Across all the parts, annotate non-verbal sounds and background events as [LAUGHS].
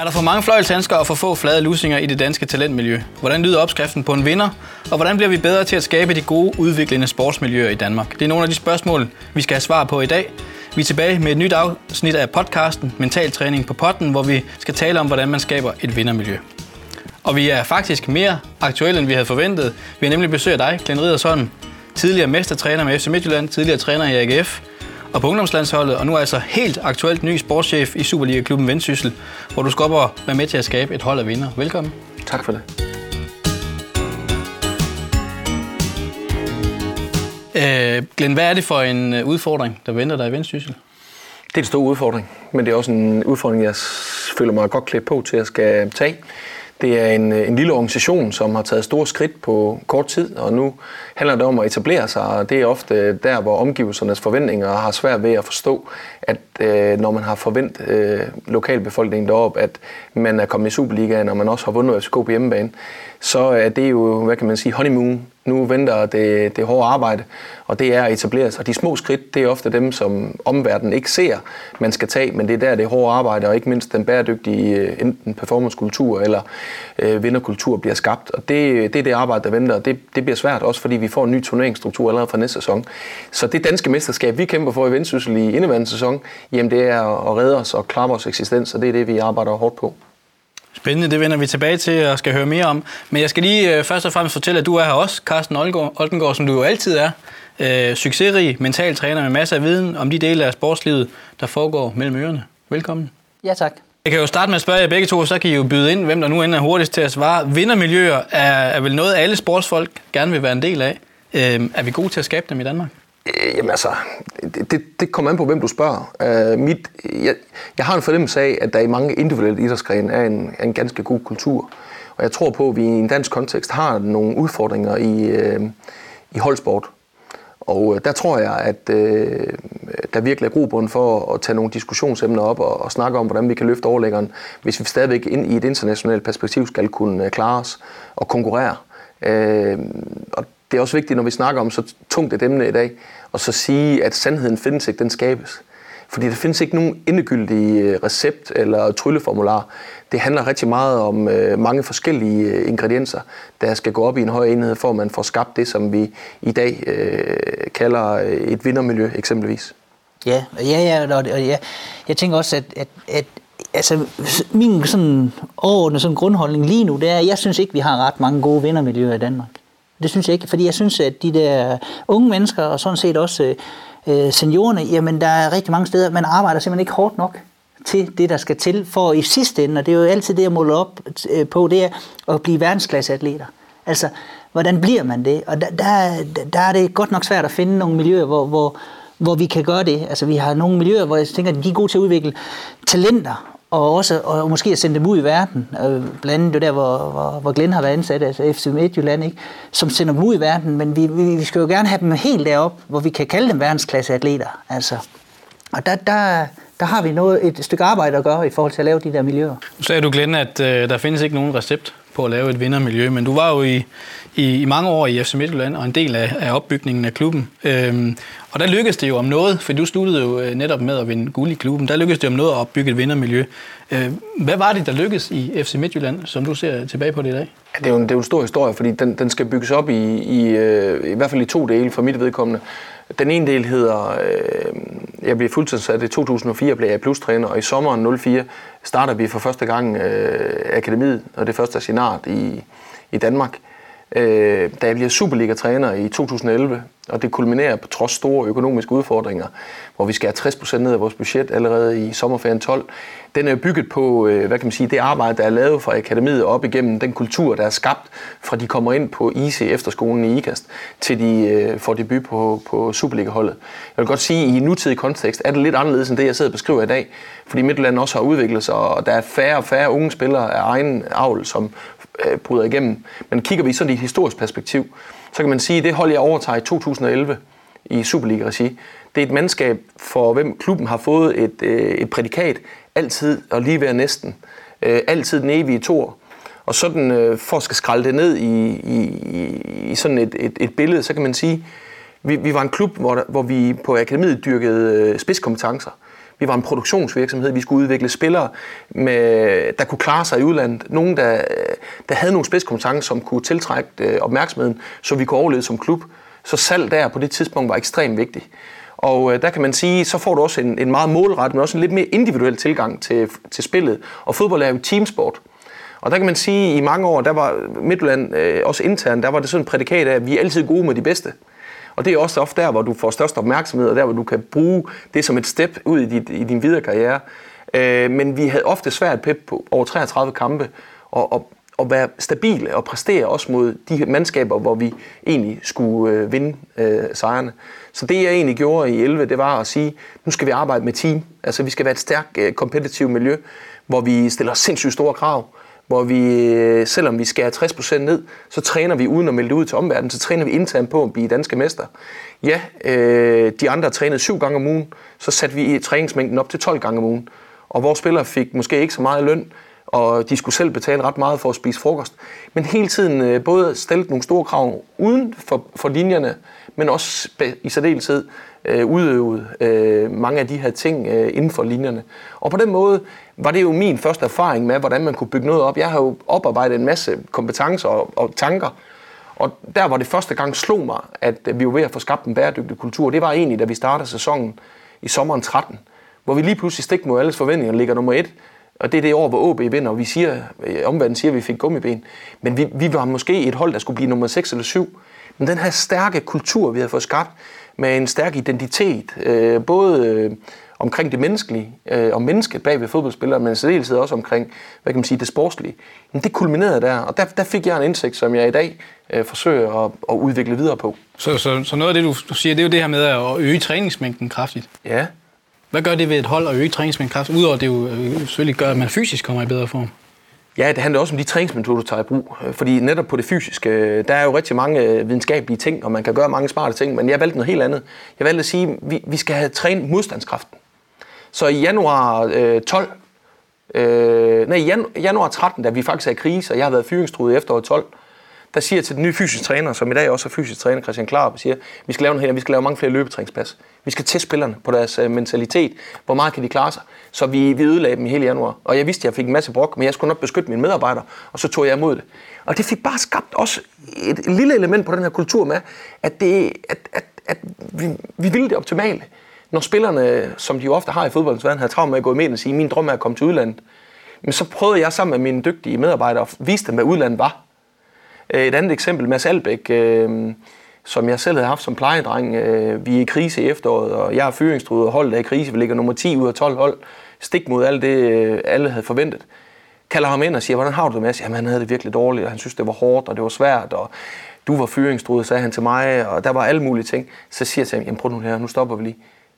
Er der for mange fløjlshandsker og for få flade lusinger i det danske talentmiljø? Hvordan lyder opskriften på en vinder? Og hvordan bliver vi bedre til at skabe de gode, udviklende sportsmiljøer i Danmark? Det er nogle af de spørgsmål, vi skal have svar på i dag. Vi er tilbage med et nyt afsnit af podcasten Mental Træning på potten, hvor vi skal tale om, hvordan man skaber et vindermiljø. Og vi er faktisk mere aktuelle, end vi havde forventet. Vi har nemlig besøgt dig, Glenn Ridersholm, tidligere mestertræner med FC Midtjylland, tidligere træner i AGF, og på ungdomslandsholdet, og nu er altså helt aktuelt ny sportschef i Superliga-klubben Vendsyssel, hvor du skal op og være med til at skabe et hold af vinder. Velkommen. Tak for det. Øh, Glenn, hvad er det for en øh, udfordring, der venter dig i Vendsyssel? Det er en stor udfordring, men det er også en udfordring, jeg føler mig godt klædt på til at skal tage. Det er en, øh, en lille organisation, som har taget store skridt på kort tid, og nu handler det om at etablere sig, og det er ofte der, hvor omgivelsernes forventninger har svært ved at forstå, at øh, når man har forventet øh, lokalbefolkningen deroppe, at man er kommet i Superligaen, og man også har vundet FCK på hjemmebane, så er det jo, hvad kan man sige, honeymoon. Nu venter det, det hårde arbejde, og det er at etablere sig. De små skridt, det er ofte dem, som omverdenen ikke ser, man skal tage, men det er der, det hårde arbejde, og ikke mindst den bæredygtige øh, enten performancekultur eller øh, vinderkultur bliver skabt. Og det, det er det arbejde, der venter, og det, det bliver svært også, fordi vi får en ny turneringsstruktur allerede fra næste sæson. Så det danske mesterskab, vi kæmper for i Vendsyssel i indeværende sæson, jamen det er at redde os og klare vores eksistens, og det er det, vi arbejder hårdt på. Spændende, det vender vi tilbage til og skal høre mere om. Men jeg skal lige øh, først og fremmest fortælle, at du er her også, Carsten Oldengård, som du jo altid er. Øh, succesrig mental træner med masser af viden om de dele af sportslivet, der foregår mellem ørerne. Velkommen. Ja, tak. Jeg kan jo starte med at spørge jer begge to, så kan I jo byde ind, hvem der nu end er hurtigst til at svare. Vindermiljøer er, er vel noget, alle sportsfolk gerne vil være en del af. Øh, er vi gode til at skabe dem i Danmark? Øh, jamen altså, det, det, det kommer an på, hvem du spørger. Øh, mit, jeg, jeg har en fornemmelse af, at der i mange individuelle idrætsgrene er en, en ganske god kultur. Og jeg tror på, at vi i en dansk kontekst har nogle udfordringer i, øh, i holdsport. Og øh, der tror jeg, at øh, der virkelig er grobund for at tage nogle diskussionsemner op og, og snakke om, hvordan vi kan løfte overlæggeren, hvis vi stadigvæk ind i et internationalt perspektiv skal kunne øh, klare os og konkurrere. Øh, og det er også vigtigt, når vi snakker om så tungt et emne i dag, og så sige, at sandheden findes ikke, den skabes. Fordi der findes ikke nogen endegyldig øh, recept eller trylleformular. Det handler rigtig meget om øh, mange forskellige øh, ingredienser, der skal gå op i en høj enhed, for at man får skabt det, som vi i dag øh, kalder øh, et vindermiljø eksempelvis. Ja, ja, ja, og, og ja. jeg tænker også, at, at, at altså, min sådan overordnede sådan grundholdning lige nu, det er, at jeg synes ikke, vi har ret mange gode vindermiljøer i Danmark. Det synes jeg ikke, fordi jeg synes, at de der unge mennesker, og sådan set også øh, øh, seniorerne, jamen der er rigtig mange steder, man arbejder simpelthen ikke hårdt nok til det, der skal til for i sidste ende, og det er jo altid det, jeg måler op øh, på, det er at blive verdensklasseatleter. Altså, hvordan bliver man det? Og der, der, der er det godt nok svært at finde nogle miljøer, hvor, hvor, hvor vi kan gøre det. Altså, vi har nogle miljøer, hvor jeg tænker, at de er gode til at udvikle talenter, og også og måske at sende dem ud i verden. Øh, blandt andet det der, hvor, hvor, hvor Glenn har været ansat, altså FC Midtjylland, ikke? som sender dem ud i verden, men vi, vi, vi skal jo gerne have dem helt derop, hvor vi kan kalde dem verdensklasse atleter. Altså. Og der, der, der har vi noget, et stykke arbejde at gøre i forhold til at lave de der miljøer. Nu sagde du, Glenn, at øh, der findes ikke nogen recept på at lave et vindermiljø, men du var jo i, i, i mange år i FC Midtjylland og en del af, af opbygningen af klubben. Øhm, og der lykkedes det jo om noget, for du sluttede jo øh, netop med at vinde guld i klubben. Der lykkedes det om noget at opbygge et vindermiljø. Øh, hvad var det, der lykkedes i FC Midtjylland, som du ser tilbage på det i dag? Ja, det, er jo en, det er jo en stor historie, fordi den, den skal bygges op i, i, i, i hvert fald i to dele for mit vedkommende. Den ene del hedder, øh, jeg blev fuldtidssat i 2004, blev jeg plustræner, og i sommeren 04 starter vi for første gang øh, akademiet, og det første senat i, i Danmark. Øh, da jeg bliver Superliga-træner i 2011, og det kulminerer på trods store økonomiske udfordringer, hvor vi skal have 60% ned af vores budget allerede i sommerferien 12. Den er bygget på, øh, hvad kan man sige, det arbejde, der er lavet fra akademiet op igennem den kultur, der er skabt, fra de kommer ind på IC efterskolen i IKAST, til de øh, får debut på, på Superliga-holdet. Jeg vil godt sige, at i nutidig kontekst er det lidt anderledes end det, jeg sidder og beskriver i dag, fordi Midtjylland også har udviklet sig, og der er færre og færre unge spillere af egen avl, som øh, bryder igennem. Men kigger vi sådan i et historisk perspektiv, så kan man sige, at det hold, jeg overtager i 2011 i Superliga-regi, det er et mandskab, for hvem klubben har fået et, øh, et prædikat, altid og lige være næsten. Øh, altid den evige tor. Og sådan, øh, for at skal skralde det ned i, i, i sådan et, et, et billede, så kan man sige, vi, vi var en klub, hvor, der, hvor vi på akademiet dyrkede øh, spidskompetencer. Vi var en produktionsvirksomhed. Vi skulle udvikle spillere, med, der kunne klare sig i udlandet. Nogen, der, der havde nogle spidskompetencer, som kunne tiltrække øh, opmærksomheden, så vi kunne overleve som klub. Så salg der på det tidspunkt var ekstremt vigtigt. Og øh, der kan man sige, så får du også en, en meget målrettet, men også en lidt mere individuel tilgang til, til spillet. Og fodbold er jo teamsport. Og der kan man sige, at i mange år, der var Midtjylland, øh, også internt, der var det sådan en prædikat af, at vi er altid gode med de bedste. Og det er også ofte der, hvor du får størst opmærksomhed, og der, hvor du kan bruge det som et step ud i, dit, i din videre karriere. Øh, men vi havde ofte svært pep på over 33 kampe, og, og, og være stabile og præstere også mod de mandskaber, hvor vi egentlig skulle øh, vinde øh, sejrene. Så det jeg egentlig gjorde i 11, det var at sige, nu skal vi arbejde med team. Altså vi skal være et stærkt øh, kompetitivt miljø, hvor vi stiller sindssygt store krav hvor vi, øh, selvom vi skærer 60% ned, så træner vi uden at melde det ud til omverdenen, så træner vi internt på at blive danske mester. Ja, øh, de andre trænede syv gange om ugen, så satte vi træningsmængden op til 12 gange om ugen. Og vores spillere fik måske ikke så meget løn, og de skulle selv betale ret meget for at spise frokost. Men hele tiden øh, både stillet nogle store krav uden for, for linjerne, men også i særdeleshed øh, udøvet øh, mange af de her ting øh, inden for linjerne. Og på den måde var det jo min første erfaring med, hvordan man kunne bygge noget op. Jeg har jo oparbejdet en masse kompetencer og, og tanker, og der var det første gang slog mig, at vi var ved at få skabt en bæredygtig kultur. Det var egentlig, da vi startede sæsonen i sommeren 13, hvor vi lige pludselig stik mod alles forventninger ligger nummer et. Og det er det år, hvor AB vinder, og vi siger, omvendt siger, at vi fik gummiben. Men vi, vi var måske et hold, der skulle blive nummer 6 eller 7. Men den her stærke kultur, vi havde fået skabt, med en stærk identitet, øh, både øh, omkring det menneskelige, øh, og mennesket bag ved fodboldspillere, men særdeleshed også omkring, hvad kan man sige, det sportslige. Men det kulminerede der, og der, der fik jeg en indsigt, som jeg i dag øh, forsøger at, at udvikle videre på. Så, så, så noget af det, du, du siger, det er jo det her med at øge træningsmængden kraftigt. Ja. Hvad gør det ved et hold at øge træningsmængden kraftigt, udover at det jo øh, selvfølgelig gør, at man fysisk kommer i bedre form? Ja, det handler også om de træningsmetoder, du tager i brug. Øh, fordi netop på det fysiske, øh, der er jo rigtig mange øh, videnskabelige ting, og man kan gøre mange smarte ting, men jeg valgte noget helt andet. Jeg valgte at sige, at vi, vi skal have trænet modstandskraften. Så i januar øh, 12, øh, nej, jan, januar 13, da vi faktisk er i krise, og jeg har været fyringstruet i efteråret 12, der siger til den nye fysisk træner, som i dag også er fysisk træner, Christian Klar, siger, vi skal lave noget her, vi skal lave mange flere løbetræningspas. Vi skal teste spillerne på deres øh, mentalitet. Hvor meget kan de klare sig? Så vi, vi ødelagde dem i hele januar. Og jeg vidste, at jeg fik en masse brok, men jeg skulle nok beskytte mine medarbejdere, og så tog jeg imod det. Og det fik bare skabt også et, et lille element på den her kultur med, at, det, at, at, at vi, vi ville det optimale. Når spillerne, som de jo ofte har i fodboldens verden, havde travlt med at gå i medierne og sige, min drøm er at komme til udlandet, men så prøvede jeg sammen med mine dygtige medarbejdere at vise dem, hvad udlandet var. Øh, et andet eksempel, Mads Albæk, øh, som jeg selv havde haft som plejedreng. Øh, vi er i krise i efteråret, og jeg er fyringstruet, og holdet er i krise. Vi ligger nummer 10 ud af 12 hold. Stik mod alt det, øh, alle havde forventet. Kalder ham ind og siger, hvordan har du det Mads? Jamen, han havde det virkelig dårligt, og han synes, det var hårdt, og det var svært, og du var fyringstruet, sagde han til mig, og der var alle mulige ting. Så siger jeg til ham, jamen prøv nu her, nu stopper vi lige.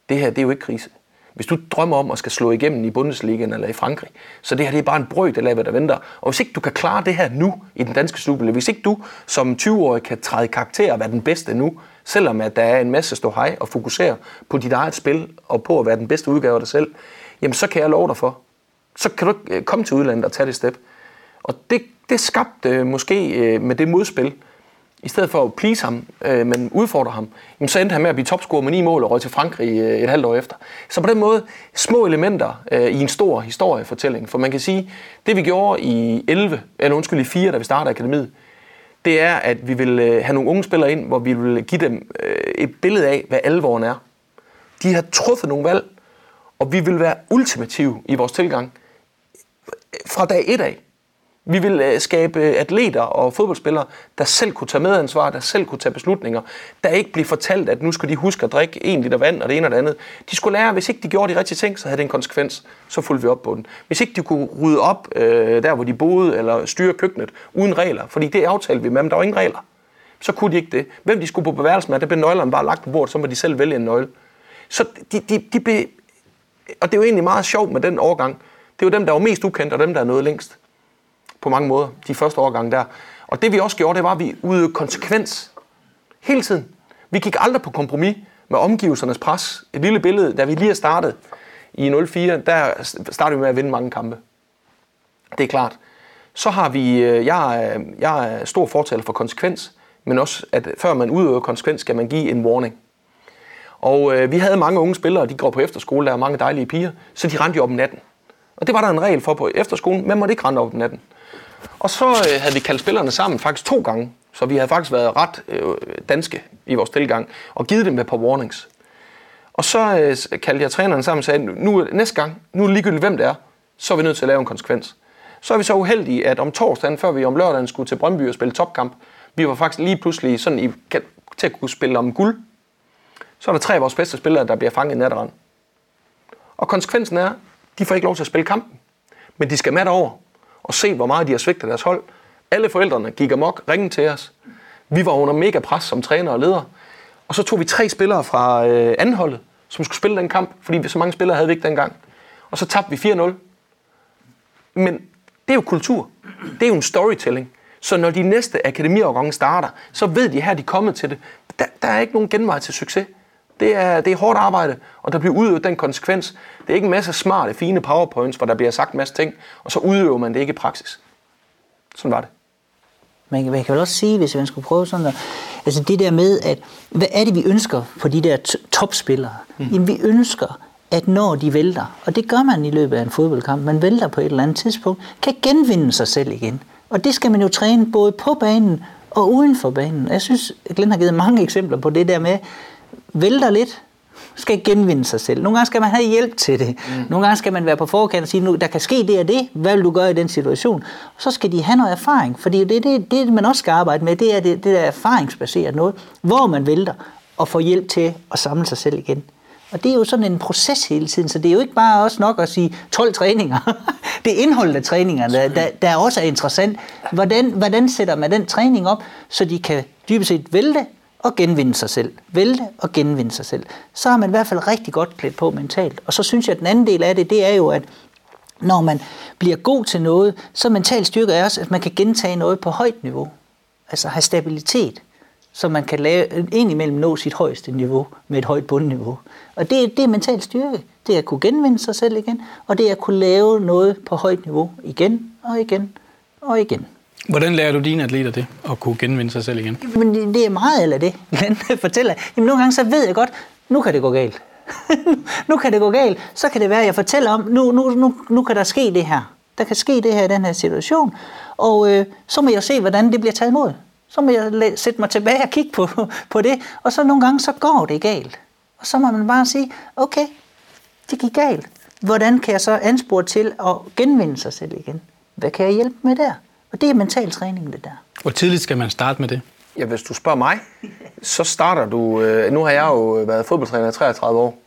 Det her, det er jo ikke krise. Hvis du drømmer om at skal slå igennem i Bundesligaen eller i Frankrig, så det her det er bare en brøk, af, hvad der venter. Og hvis ikke du kan klare det her nu i den danske Superliga, hvis ikke du som 20-årig kan træde karakter og være den bedste nu, selvom at der er en masse stå hej og fokusere på dit eget spil og på at være den bedste udgave af dig selv, jamen så kan jeg love dig for. Så kan du øh, komme til udlandet og tage det step. Og det, det skabte øh, måske øh, med det modspil, i stedet for at please ham, øh, men udfordre ham, jamen, så endte han med at blive topscorer med ni mål og røg til Frankrig øh, et halvt år efter. Så på den måde, små elementer øh, i en stor historiefortælling. For man kan sige, det vi gjorde i 11, eller undskyld i 4, da vi startede akademiet, det er, at vi vil øh, have nogle unge spillere ind, hvor vi vil give dem øh, et billede af, hvad alvoren er. De har truffet nogle valg, og vi vil være ultimative i vores tilgang fra dag 1 af. Vi vil øh, skabe øh, atleter og fodboldspillere, der selv kunne tage medansvar, der selv kunne tage beslutninger, der ikke bliver fortalt, at nu skal de huske at drikke en liter vand og det ene og det andet. De skulle lære, at hvis ikke de gjorde de rigtige ting, så havde det en konsekvens. Så fulgte vi op på den. Hvis ikke de kunne rydde op øh, der, hvor de boede, eller styre køkkenet uden regler, fordi det aftalte vi med dem, der var ingen regler, så kunne de ikke det. Hvem de skulle på beværelse med, der blev nøglerne bare lagt på bordet, så må de selv vælge en nøgle. Så de, de, de blev, og det er jo egentlig meget sjovt med den overgang. Det er jo dem, der var mest ukendt, og dem, der er nået længst på mange måder, de første årgange der. Og det vi også gjorde, det var, at vi udøvede konsekvens hele tiden. Vi gik aldrig på kompromis med omgivelsernes pres. Et lille billede, da vi lige har startet i 04, der startede vi med at vinde mange kampe. Det er klart. Så har vi, øh, jeg er, jeg er stor fortaler for konsekvens, men også, at før man udøver konsekvens, skal man give en warning. Og øh, vi havde mange unge spillere, de går på efterskole, der er mange dejlige piger, så de rendte jo op om natten. Og det var der en regel for på efterskolen, man måtte ikke rende op om natten. Og så øh, havde vi kaldt spillerne sammen faktisk to gange, så vi havde faktisk været ret øh, danske i vores tilgang, og givet dem et par warnings. Og så øh, kaldte jeg træneren sammen og sagde, nu næste gang, nu er det ligegyldigt hvem det er, så er vi nødt til at lave en konsekvens. Så er vi så uheldige, at om torsdagen, før vi om lørdagen skulle til Brøndby og spille topkamp, vi var faktisk lige pludselig sådan i, til at kunne spille om guld. Så er der tre af vores bedste spillere, der bliver fanget i natterand. Og konsekvensen er, de får ikke lov til at spille kampen. Men de skal med over og se, hvor meget de har svigtet deres hold. Alle forældrene gik amok, ringede til os. Vi var under mega pres som træner og leder. Og så tog vi tre spillere fra øh, anholdet, som skulle spille den kamp, fordi så mange spillere havde vi ikke dengang. Og så tabte vi 4-0. Men det er jo kultur. Det er jo en storytelling. Så når de næste akademiårgange starter, så ved de her, de er kommet til det. Der, der er ikke nogen genvej til succes. Det er, det er hårdt arbejde, og der bliver udøvet den konsekvens. Det er ikke en masse smarte, fine powerpoints, hvor der bliver sagt en masse ting, og så udøver man det ikke i praksis. Sådan var det. Man, man kan vel også sige, hvis man skulle prøve sådan at, altså det der med, at hvad er det, vi ønsker på de der topspillere? Mm. Jamen, vi ønsker, at når de vælter, og det gør man i løbet af en fodboldkamp, man vælter på et eller andet tidspunkt, kan genvinde sig selv igen. Og det skal man jo træne både på banen og uden for banen. Jeg synes, Glenn har givet mange eksempler på det der med, vælter lidt, skal genvinde sig selv. Nogle gange skal man have hjælp til det. Mm. Nogle gange skal man være på forkant og sige, nu, der kan ske det og det. Hvad vil du gøre i den situation? Og så skal de have noget erfaring, fordi det, det, det man også skal arbejde med, det er det, det der erfaringsbaseret noget, hvor man vælter og får hjælp til at samle sig selv igen. Og det er jo sådan en proces hele tiden, så det er jo ikke bare også nok at sige 12 træninger. [LAUGHS] det er indholdet af træningerne, der, der, der også er interessant. Hvordan, hvordan sætter man den træning op, så de kan dybest set vælte og genvinde sig selv. Vælte og genvinde sig selv. Så har man i hvert fald rigtig godt klædt på mentalt. Og så synes jeg, at den anden del af det, det er jo, at når man bliver god til noget, så mental styrke er også, at man kan gentage noget på højt niveau. Altså have stabilitet, så man kan lave, indimellem nå sit højeste niveau med et højt bundniveau. Og det, det er mental styrke. Det er at kunne genvinde sig selv igen, og det er at kunne lave noget på højt niveau igen og igen og igen. Hvordan lærer du dine atleter det, at kunne genvinde sig selv igen? Men det er meget eller det, [LAUGHS] Glenn fortæller. Jamen, nogle gange så ved jeg godt, nu kan det gå galt. [LAUGHS] nu kan det gå galt. Så kan det være, at jeg fortæller om, nu, nu, nu, nu kan der ske det her. Der kan ske det her i den her situation. Og øh, så må jeg se, hvordan det bliver taget imod. Så må jeg sætte mig tilbage og kigge på, [LAUGHS] på det. Og så nogle gange, så går det galt. Og så må man bare sige, okay, det gik galt. Hvordan kan jeg så anspore til at genvinde sig selv igen? Hvad kan jeg hjælpe med der? Og det er mental træning, det der. Hvor tidligt skal man starte med det? Ja, hvis du spørger mig, så starter du... Øh, nu har jeg jo været fodboldtræner i 33 år,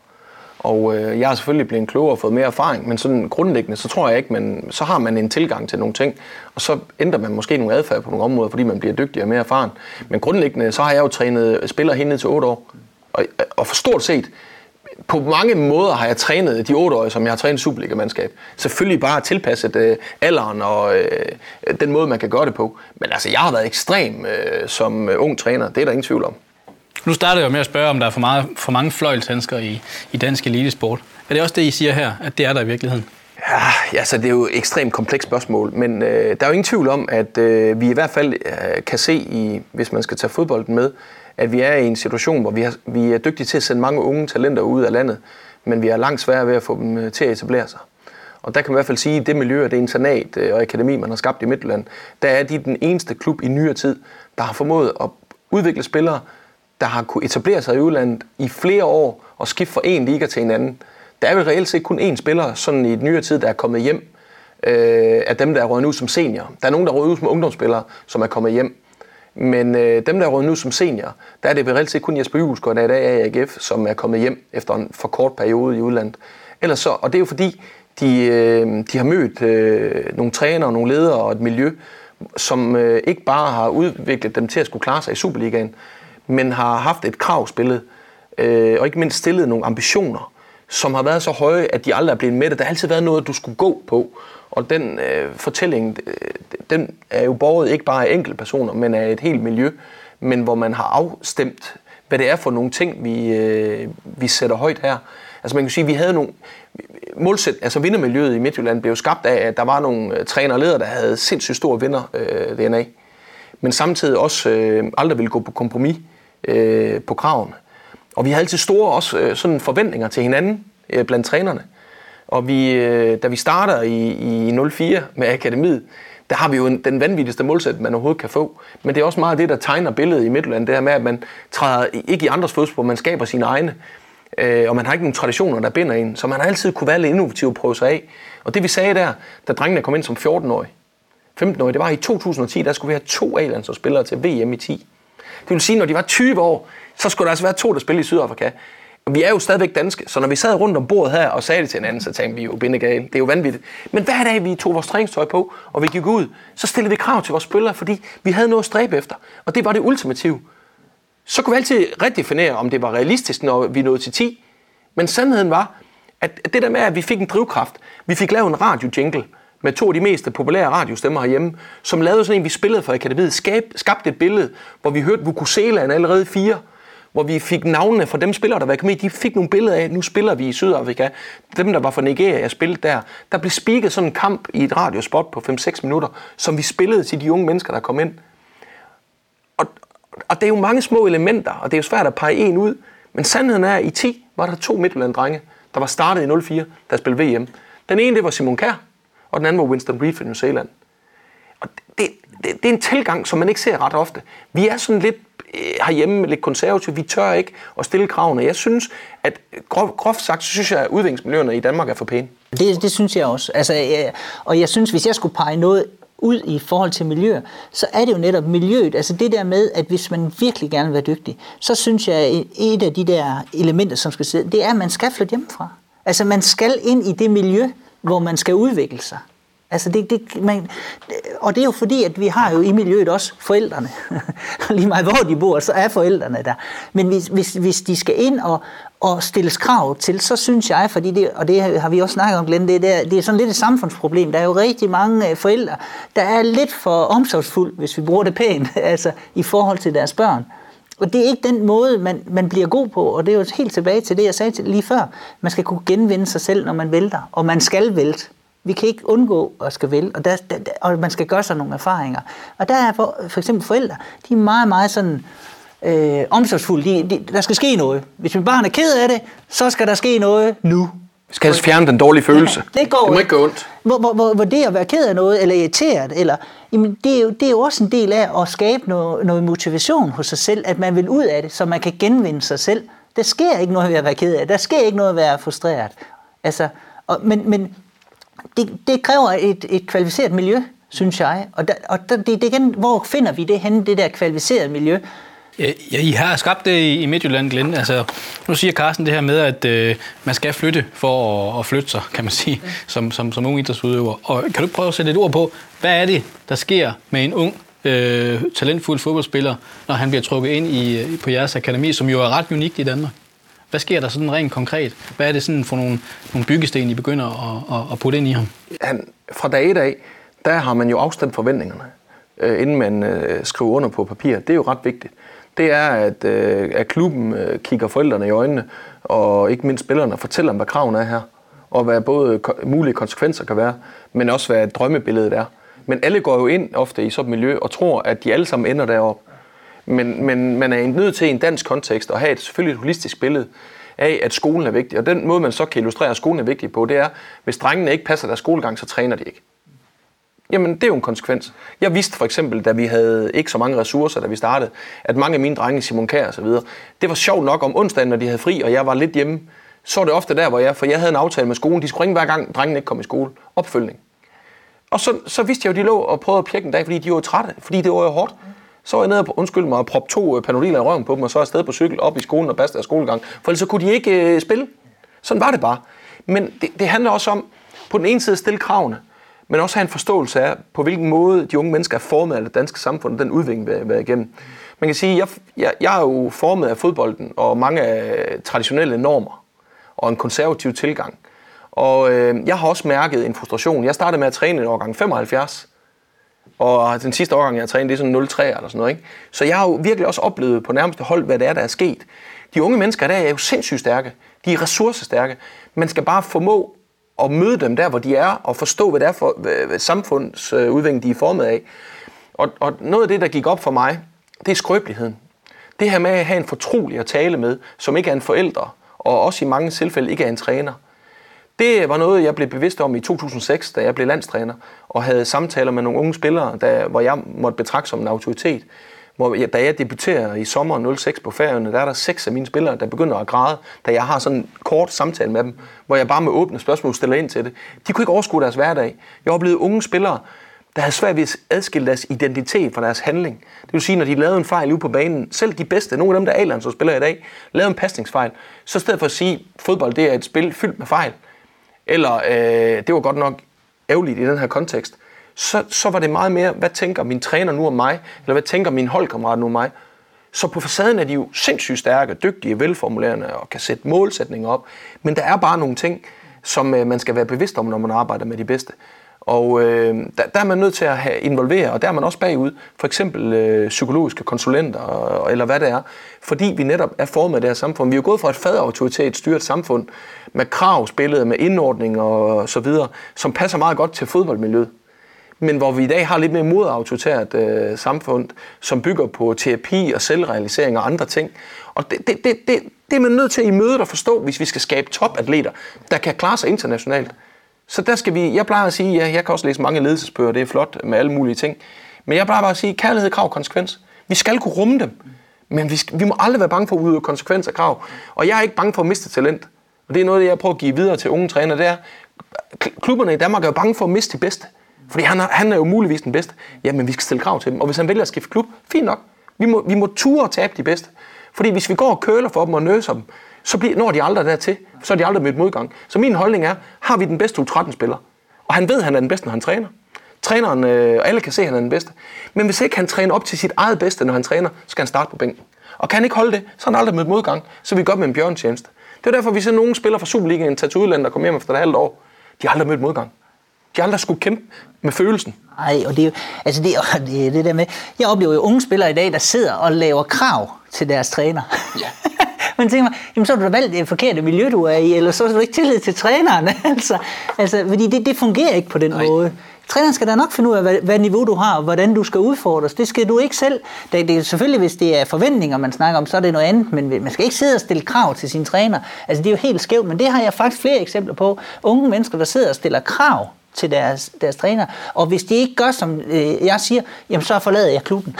og øh, jeg har selvfølgelig blevet klogere og fået mere erfaring, men sådan grundlæggende, så tror jeg ikke, men så har man en tilgang til nogle ting, og så ændrer man måske nogle adfærd på nogle områder, fordi man bliver dygtigere og mere erfaren. Men grundlæggende, så har jeg jo trænet spillere hen til 8 år, og, og for stort set, på mange måder har jeg trænet de otte år, som jeg har trænet Superliga-mandskab. Selvfølgelig bare tilpasset øh, alderen og øh, den måde, man kan gøre det på. Men altså, jeg har været ekstrem øh, som øh, ung træner. Det er der ingen tvivl om. Nu starter jeg med at spørge, om der er for, meget, for mange fløjlshandsker i, i dansk elitesport. Er det også det, I siger her, at det er der i virkeligheden? Ja, altså det er jo et ekstremt komplekst spørgsmål, men øh, der er jo ingen tvivl om, at øh, vi i hvert fald øh, kan se, i, hvis man skal tage fodbolden med, at vi er i en situation, hvor vi, har, vi er dygtige til at sende mange unge talenter ud af landet, men vi er langt sværere ved at få dem øh, til at etablere sig. Og der kan man i hvert fald sige, at det miljø og det internat øh, og akademi, man har skabt i Midtjylland, der er de den eneste klub i nyere tid, der har formået at udvikle spillere, der har kunne etablere sig i udlandet i flere år og skifte fra en liga til en anden. Der er vel reelt set kun én spiller sådan i et nyere tid, der er kommet hjem øh, af dem, der er røget ud som senior. Der er nogen, der er røget ud som ungdomsspillere, som er kommet hjem. Men øh, dem, der er nu som senior, der er det reelt set kun Jesper Julesgaard, der er i dag er AGF, som er kommet hjem efter en for kort periode i udlandet. Ellers så, og det er jo fordi, de, øh, de har mødt øh, nogle trænere, nogle ledere og et miljø, som øh, ikke bare har udviklet dem til at skulle klare sig i Superligaen, men har haft et kravspillet, øh, og ikke mindst stillet nogle ambitioner, som har været så høje, at de aldrig er blevet med. Der har altid været noget, du skulle gå på. Og den øh, fortælling, øh, den er jo borget ikke bare af enkelte personer, men af et helt miljø, men hvor man har afstemt, hvad det er for nogle ting, vi, øh, vi sætter højt her. Altså man kan sige, vi havde nogle målsæt, altså vindermiljøet i Midtjylland blev skabt af, at der var nogle øh, træner og ledere, der havde sindssygt stor vinder øh, DNA, men samtidig også øh, aldrig ville gå på kompromis øh, på kraven. Og vi havde altid store også, øh, sådan forventninger til hinanden øh, blandt trænerne. Og vi, øh, da vi starter i, i 04 med akademiet, der har vi jo den vanvittigste målsætning, man overhovedet kan få. Men det er også meget det, der tegner billedet i Midtjylland, det her med, at man træder ikke i andres fodspor, man skaber sine egne. Øh, og man har ikke nogen traditioner, der binder en. Så man har altid kunne være lidt innovativ og prøve sig af. Og det vi sagde der, da drengene kom ind som 14-årige, 15-årige, det var i 2010, der skulle vi have to a spillere til VM i 10. Det vil sige, når de var 20 år, så skulle der altså være to, der spillede i Sydafrika. Vi er jo stadigvæk danske, så når vi sad rundt om bordet her og sagde det til hinanden, så tænkte vi jo bindegale. Det er jo vanvittigt. Men hver dag vi tog vores træningstøj på, og vi gik ud, så stillede vi krav til vores spillere, fordi vi havde noget at stræbe efter. Og det var det ultimative. Så kunne vi altid redefinere, om det var realistisk, når vi nåede til 10. Men sandheden var, at det der med, at vi fik en drivkraft, vi fik lavet en radio-jingle med to af de mest populære radiostemmer herhjemme, som lavede sådan en, vi spillede for akademiet, skab, skabte et billede, hvor vi hørte Vukuselaen allerede fire, hvor vi fik navnene fra dem spillere, der var kommet de fik nogle billeder af, nu spiller vi i Sydafrika. Dem, der var fra Nigeria, jeg spillede der. Der blev spiket sådan en kamp i et radiospot på 5-6 minutter, som vi spillede til de unge mennesker, der kom ind. Og, og det er jo mange små elementer, og det er jo svært at pege en ud. Men sandheden er, at i 10 var der to Midtjylland-drenge, der var startet i 04, der spillede VM. Den ene, det var Simon Kær, og den anden var Winston Reed fra New Zealand. Og det, det, det er en tilgang, som man ikke ser ret ofte. Vi er sådan lidt øh, herhjemme lidt konservative. Vi tør ikke at stille kravene. Jeg synes, at groft sagt, så synes jeg, at udviklingsmiljøerne i Danmark er for pæne. Det, det synes jeg også. Altså, jeg, og jeg synes, hvis jeg skulle pege noget ud i forhold til miljø, så er det jo netop miljøet. Altså det der med, at hvis man virkelig gerne vil være dygtig, så synes jeg, at et af de der elementer, som skal sidde, det er, at man skal flytte hjemmefra. Altså man skal ind i det miljø, hvor man skal udvikle sig. Altså det, det, man, og det er jo fordi, at vi har jo i miljøet også forældrene. [LAUGHS] Lige meget hvor de bor, så er forældrene der. Men hvis, hvis, hvis de skal ind og, og stilles krav til, så synes jeg, fordi det, og det har vi også snakket om, Glenn, det, der, det er sådan lidt et samfundsproblem. Der er jo rigtig mange øh, forældre, der er lidt for omsorgsfuld, hvis vi bruger det pænt, [LAUGHS] altså i forhold til deres børn. Og det er ikke den måde, man, man bliver god på, og det er jo helt tilbage til det, jeg sagde lige før. Man skal kunne genvinde sig selv, når man vælter, og man skal vælte. Vi kan ikke undgå at skal vælge, og, der, der, og man skal gøre sig nogle erfaringer. Og der er for, for eksempel forældre, de er meget, meget sådan øh, omsorgsfulde. De, de, der skal ske noget. Hvis mit barn er ked af det, så skal der ske noget nu. Vi skal altså fjerne den dårlige følelse. Ja, det går det må ikke gå ondt. Hvor, hvor, hvor, hvor det at være ked af noget, eller irriteret, eller, jamen det, er jo, det er jo også en del af at skabe noget, noget motivation hos sig selv, at man vil ud af det, så man kan genvinde sig selv. Der sker ikke noget ved at være ked af Der sker ikke noget ved at være frustreret. Altså, og, men, men det, det kræver et, et kvalificeret miljø, synes jeg. Og, der, og der, det, det igen, hvor finder vi det henne, det der kvalificerede miljø? Ja, I har skabt det i Midtjylland, Glenn. Altså, nu siger Carsten det her med, at øh, man skal flytte for at, at flytte sig, kan man sige, som, som, som ung idrætsudøver. Og kan du prøve at sætte et ord på, hvad er det, der sker med en ung, øh, talentfuld fodboldspiller, når han bliver trukket ind i, på jeres akademi, som jo er ret unikt i Danmark? Hvad sker der sådan rent konkret? Hvad er det sådan for nogle, nogle byggesten, I begynder at, at, at putte ind i ham? Han, fra dag et af, der har man jo afstemt forventningerne, øh, inden man øh, skriver under på papir. Det er jo ret vigtigt. Det er, at, øh, at klubben øh, kigger forældrene i øjnene, og ikke mindst spillerne, fortæller dem, hvad kraven er her, og hvad både mulige konsekvenser kan være, men også hvad drømmebilledet er. Men alle går jo ind ofte i sådan et miljø og tror, at de alle sammen ender deroppe. Men, men man er nødt til i en dansk kontekst at have et selvfølgelig et holistisk billede af, at skolen er vigtig. Og den måde, man så kan illustrere, at skolen er vigtig på, det er, hvis drengene ikke passer deres skolegang, så træner de ikke. Jamen, det er jo en konsekvens. Jeg vidste for eksempel, da vi havde ikke så mange ressourcer, da vi startede, at mange af mine drenge, Simon Kær og så videre, det var sjovt nok om onsdagen, når de havde fri, og jeg var lidt hjemme, så var det ofte der, hvor jeg, for jeg havde en aftale med skolen, de skulle ringe hver gang, drengene ikke kom i skole. Opfølgning. Og så, så vidste jeg jo, de lå og prøvede at pjekke en dag, fordi de var trætte, fordi det var jo hårdt. Så var jeg nede og, undskyld mig, og proppe to øh, panodiler i røven på dem, og så afsted på cykel op i skolen og basta deres skolegang. For ellers så kunne de ikke øh, spille. Sådan var det bare. Men det, det handler også om, på den ene side at stille kravene, men også have en forståelse af, på hvilken måde de unge mennesker er formet af det danske samfund, og den udvikling, vi er igennem. Man kan sige, jeg, jeg, jeg er jo formet af fodbolden og mange af traditionelle normer og en konservativ tilgang. Og øh, jeg har også mærket en frustration. Jeg startede med at træne i årgang 75, og den sidste årgang, jeg har trænet, det er sådan 0-3 eller sådan noget. Ikke? Så jeg har jo virkelig også oplevet på nærmeste hold, hvad det er, der er sket. De unge mennesker der er jo sindssygt stærke. De er ressourcestærke. Man skal bare formå at møde dem der, hvor de er, og forstå, hvad det er for samfundsudvikling, øh, de er formet af. Og, og noget af det, der gik op for mig, det er skrøbeligheden. Det her med at have en fortrolig at tale med, som ikke er en forælder, og også i mange tilfælde ikke er en træner, det var noget, jeg blev bevidst om i 2006, da jeg blev landstræner, og havde samtaler med nogle unge spillere, der, hvor jeg måtte betragte som en autoritet. Hvor jeg, da jeg debuterer i sommeren 06 på Færøerne, der er der seks af mine spillere, der begynder at græde, da jeg har sådan en kort samtale med dem, hvor jeg bare med åbne spørgsmål stiller ind til det. De kunne ikke overskue deres hverdag. Jeg oplevede unge spillere, der havde svært ved at adskille deres identitet fra deres handling. Det vil sige, når de lavede en fejl ude på banen, selv de bedste, nogle af dem, der er som spiller i dag, lavede en pasningsfejl, så i stedet for at sige, at fodbold det er et spil fyldt med fejl, eller øh, det var godt nok ærgerligt i den her kontekst, så, så var det meget mere, hvad tænker min træner nu om mig, eller hvad tænker min holdkammerat nu om mig. Så på facaden er de jo sindssygt stærke, dygtige, velformulerende og kan sætte målsætninger op. Men der er bare nogle ting, som øh, man skal være bevidst om, når man arbejder med de bedste. Og øh, der, der er man nødt til at have involvere, og der er man også bagud, for eksempel øh, psykologiske konsulenter, og, eller hvad det er, fordi vi netop er formet af det her samfund. Vi er jo gået fra et fadautoritet styret samfund med kravspillet, med indordning og så videre, som passer meget godt til fodboldmiljøet. Men hvor vi i dag har lidt mere modautoritært øh, samfund, som bygger på terapi og selvrealisering og andre ting. Og det, det, det, det, det er man nødt til at imøde at forstå, hvis vi skal skabe topatleter, der kan klare sig internationalt. Så der skal vi, jeg plejer at sige, ja, jeg kan også læse mange ledelsesbøger, det er flot med alle mulige ting. Men jeg plejer bare at sige, kærlighed, krav, konsekvens. Vi skal kunne rumme dem, men vi, skal, vi må aldrig være bange for at udøve konsekvens og krav. Og jeg er ikke bange for at miste talent. Og det er noget, jeg prøver at give videre til unge trænere, det er, klubberne i Danmark er jo bange for at miste de bedste. Fordi han er, han er jo muligvis den bedste. Jamen, vi skal stille krav til dem. Og hvis han vælger at skifte klub, fint nok. Vi må, vi må ture og tabe de bedste. Fordi hvis vi går og køler for dem og nøser dem, så bliver, når de aldrig dertil. Så er de aldrig mødt modgang. Så min holdning er, har vi den bedste U13-spiller? Og han ved, at han er den bedste, når han træner. Træneren, øh, alle kan se, at han er den bedste. Men hvis ikke han træner op til sit eget bedste, når han træner, så skal han starte på bænken. Og kan han ikke holde det, så har han aldrig mødt modgang. Så vi gør med en bjørntjeneste. Det er derfor, vi ser nogle spillere fra Superligaen tage til udlandet der kommer hjem efter et halvt år. De har aldrig mødt modgang. De har aldrig skulle kæmpe med følelsen. Nej, og det er jo, altså det, er, [LAUGHS] det, det der med, jeg oplever jo unge spillere i dag, der sidder og laver krav til deres træner. Ja. [LAUGHS] Man tænker mig, jamen så har du da valgt det forkerte miljø, du er i, eller så har du ikke tillid til træneren. [LAUGHS] altså, altså, fordi det, det fungerer ikke på den Nej. måde. Træneren skal da nok finde ud af, hvad, hvad niveau du har, og hvordan du skal udfordres. Det skal du ikke selv. Det, det, selvfølgelig, hvis det er forventninger, man snakker om, så er det noget andet, men man skal ikke sidde og stille krav til sin træner. Altså, det er jo helt skævt, men det har jeg faktisk flere eksempler på. Unge mennesker, der sidder og stiller krav til deres, deres træner, og hvis de ikke gør, som øh, jeg siger, jamen så forlader jeg klubben.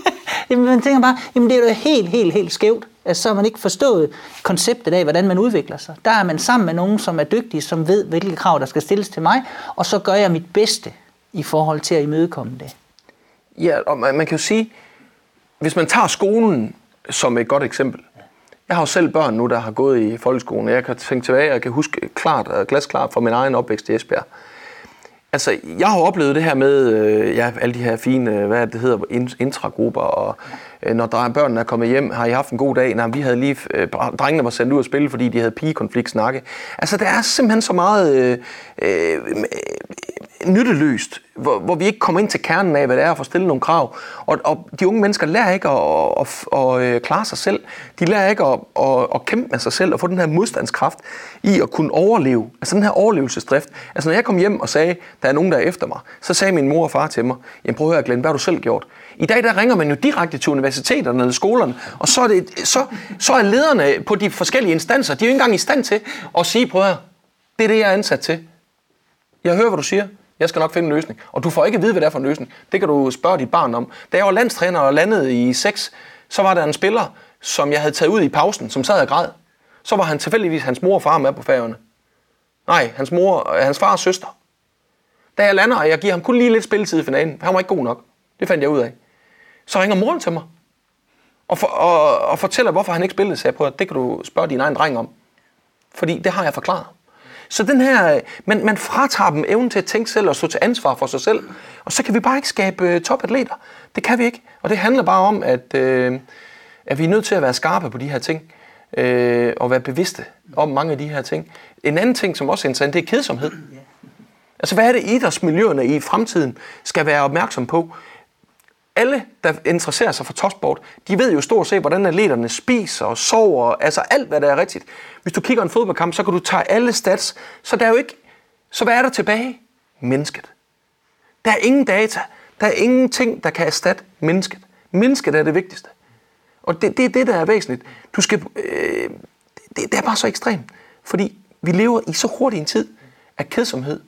[LAUGHS] jamen, man tænker bare, jamen det er jo helt, helt, helt skævt. Altså, så har man ikke forstået konceptet af, hvordan man udvikler sig. Der er man sammen med nogen, som er dygtige, som ved, hvilke krav, der skal stilles til mig, og så gør jeg mit bedste i forhold til at imødekomme det. Ja, og man, man kan jo sige, hvis man tager skolen som et godt eksempel. Jeg har jo selv børn nu, der har gået i folkeskolen, og jeg kan tænke tilbage, og jeg kan huske klart, glasklart fra min egen opvækst i Esbjerg. Altså, jeg har oplevet det her med øh, ja, alle de her fine, hvad det hedder, intragrupper, og øh, når børnene er kommet hjem, har I haft en god dag? Nej, vi havde lige, øh, drengene var sendt ud at spille, fordi de havde pigekonflikt snakke. Altså, der er simpelthen så meget øh, øh, nytteløst, hvor, hvor vi ikke kommer ind til kernen af, hvad det er at få stillet nogle krav. Og, og de unge mennesker lærer ikke at, at, at, at øh, klare sig selv. De lærer ikke at, at, at kæmpe med sig selv og få den her modstandskraft i at kunne overleve. Altså den her overlevelsesdrift. Altså når jeg kom hjem og sagde, der er nogen, der er efter mig, så sagde min mor og far til mig, jamen prøv at høre Glenn, hvad har du selv gjort? I dag der ringer man jo direkte til universiteterne eller skolerne, og så er, det, så, så er lederne på de forskellige instanser, de er jo ikke engang i stand til at sige, prøv her, det er det, jeg er ansat til. Jeg hører, hvad du siger. Jeg skal nok finde en løsning. Og du får ikke at vide, hvad det er for en løsning. Det kan du spørge dit barn om. Da jeg var landstræner og landede i 6, så var der en spiller, som jeg havde taget ud i pausen, som sad og græd. Så var han tilfældigvis hans mor og far med på færgerne. Nej, hans mor, hans far og søster. Da jeg lander, og jeg giver ham kun lige lidt spilletid i finalen, han var ikke god nok. Det fandt jeg ud af. Så ringer moren til mig og, for, og, og fortæller, hvorfor han ikke spillede. Så jeg prøver, det kan du spørge din egen dreng om. Fordi det har jeg forklaret. Så den her, man, man fratager dem evnen til at tænke selv og stå til ansvar for sig selv. Og så kan vi bare ikke skabe uh, topatleter. Det kan vi ikke. Og det handler bare om, at, øh, at vi er nødt til at være skarpe på de her ting. Øh, og være bevidste om mange af de her ting. En anden ting, som også er interessant, det er kedsomhed. Altså, hvad er det, idrætsmiljøerne i fremtiden skal være opmærksom på? Alle, der interesserer sig for topsport, de ved jo stort set, hvordan atleterne spiser og sover, altså alt, hvad der er rigtigt. Hvis du kigger en fodboldkamp, så kan du tage alle stats, så der er jo ikke, så hvad er der tilbage? Mennesket. Der er ingen data, der er ingenting, der kan erstatte mennesket. Mennesket er det vigtigste. Og det, det er det, der er væsentligt. Du skal, øh, det, det er bare så ekstremt, fordi vi lever i så hurtig en tid at kedsomhed.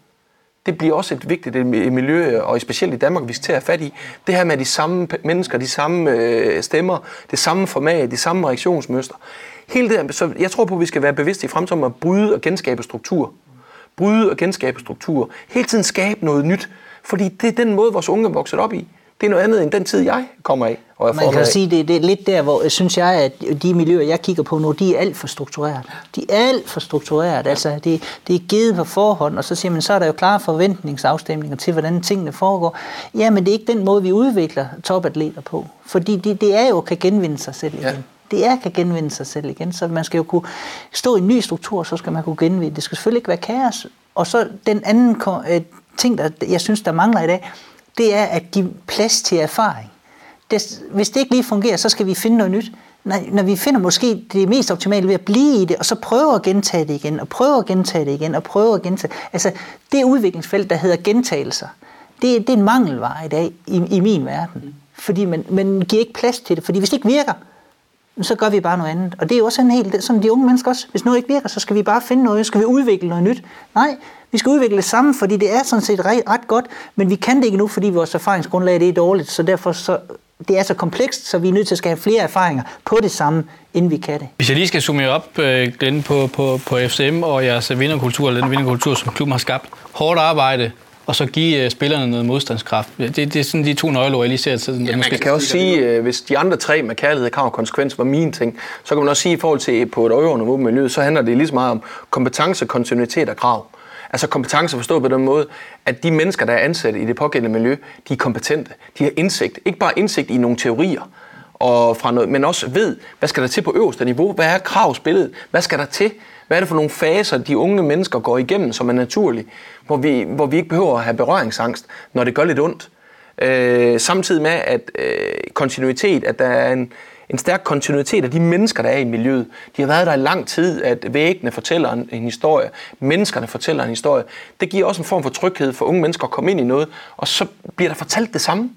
Det bliver også et vigtigt miljø, og specielt i Danmark, vi skal til at have fat i. Det her med de samme mennesker, de samme øh, stemmer, det samme format, de samme reaktionsmønstre. Hele det, så jeg tror på, at vi skal være bevidste i fremtiden om at bryde og genskabe struktur. Bryde og genskabe struktur. Hele tiden skabe noget nyt, fordi det er den måde, vores unge er vokset op i. Det er noget andet end den tid, jeg kommer af. Og jeg Man kan af. sige, det, det er lidt der, hvor jeg synes jeg, at de miljøer, jeg kigger på nu, de er alt for struktureret. De er alt for struktureret. Altså, det, det er givet på forhånd, og så siger man, så er der jo klare forventningsafstemninger til, hvordan tingene foregår. Ja, men det er ikke den måde, vi udvikler topatleter på. Fordi det, det er jo kan genvinde sig selv igen. Ja det er kan genvinde sig selv igen. Så man skal jo kunne stå i en ny struktur, så skal man kunne genvinde. Det skal selvfølgelig ikke være kaos. Og så den anden øh, ting, der jeg synes, der mangler i dag, det er at give plads til erfaring. Det, hvis det ikke lige fungerer, så skal vi finde noget nyt. Når, når vi finder måske det mest optimale ved at blive i det, og så prøve at gentage det igen, og prøve at gentage det igen, og prøve at gentage Altså, det udviklingsfelt, der hedder gentagelser, det, det er en mangelvare i dag i, i min verden. Fordi man, man giver ikke plads til det. Fordi hvis det ikke virker, så gør vi bare noget andet. Og det er jo også en helt, sådan de unge mennesker også. Hvis noget ikke virker, så skal vi bare finde noget, skal vi udvikle noget nyt. Nej, vi skal udvikle det samme, fordi det er sådan set ret, ret godt, men vi kan det ikke nu, fordi vores erfaringsgrundlag det er dårligt, så derfor så, det er så komplekst, så vi er nødt til at skabe flere erfaringer på det samme, inden vi kan det. Hvis jeg lige skal summere op, øh, Glenn, på, på, på FCM og jeres vinderkultur, eller den vinderkultur, som klubben har skabt. Hårdt arbejde, og så give uh, spillerne noget modstandskraft. Det, det er sådan de to nøgleord, jeg lige ser. Sådan, ja, man kan også sige, uh, hvis de andre tre med kærlighed, krav og konsekvens var mine ting, så kan man også sige, at i forhold til på et øvre niveau med miljøet, så handler det lige så meget om kompetence, kontinuitet og krav. Altså kompetence forstået på den måde, at de mennesker, der er ansat i det pågældende miljø, de er kompetente. De har indsigt. Ikke bare indsigt i nogle teorier, og fra noget, men også ved, hvad skal der til på øverste niveau? Hvad er kravsbilledet? Hvad skal der til? Hvad er det for nogle faser, de unge mennesker går igennem, som er naturlige, hvor vi, hvor vi ikke behøver at have berøringsangst, når det gør lidt ondt? Øh, samtidig med, at øh, kontinuitet, at der er en, en stærk kontinuitet af de mennesker, der er i miljøet. De har været der i lang tid, at væggene fortæller en, en historie, menneskerne fortæller en historie. Det giver også en form for tryghed for unge mennesker at komme ind i noget, og så bliver der fortalt det samme.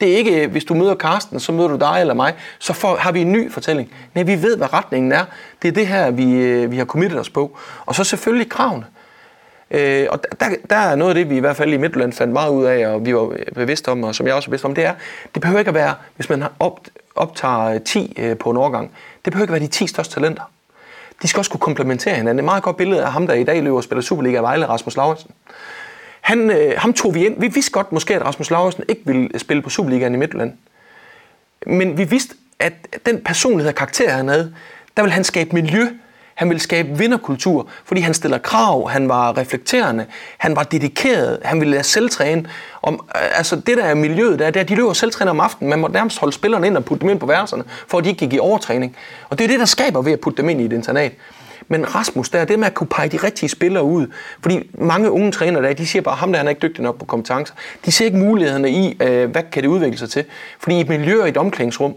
Det er ikke, hvis du møder Karsten, så møder du dig eller mig, så får, har vi en ny fortælling. Nej, vi ved, hvad retningen er. Det er det her, vi, øh, vi har committet os på. Og så selvfølgelig kravene. Øh, og der, der er noget af det, vi i hvert fald i Midtjylland fandt meget ud af, og vi var bevidste om, og som jeg også er bevidst om, det er, det behøver ikke at være, hvis man har op, optager øh, 10 øh, på en årgang, det behøver ikke være de 10 største talenter. De skal også kunne komplementere hinanden. Et meget godt billede af ham, der i dag løber og spiller Superliga i Vejle, Rasmus Lauritsen. Han, øh, ham tog vi ind. Vi vidste godt måske, at Rasmus Lauritsen ikke ville spille på Superligaen i Midtjylland. Men vi vidste, at den personlighed og karakter, han havde, der vil han skabe miljø han ville skabe vinderkultur, fordi han stiller krav, han var reflekterende, han var dedikeret, han ville lade selvtræne. Om, øh, altså det der er miljøet, der, det er, de løber selvtræne om aftenen. Man må nærmest holde spillerne ind og putte dem ind på værelserne, for at de ikke gik i overtræning. Og det er det, der skaber ved at putte dem ind i et internat. Men Rasmus, der er det med at kunne pege de rigtige spillere ud. Fordi mange unge trænere der, de siger bare, ham der han er ikke dygtig nok på kompetencer. De ser ikke mulighederne i, øh, hvad kan det udvikle sig til. Fordi i et miljø og et omklædningsrum,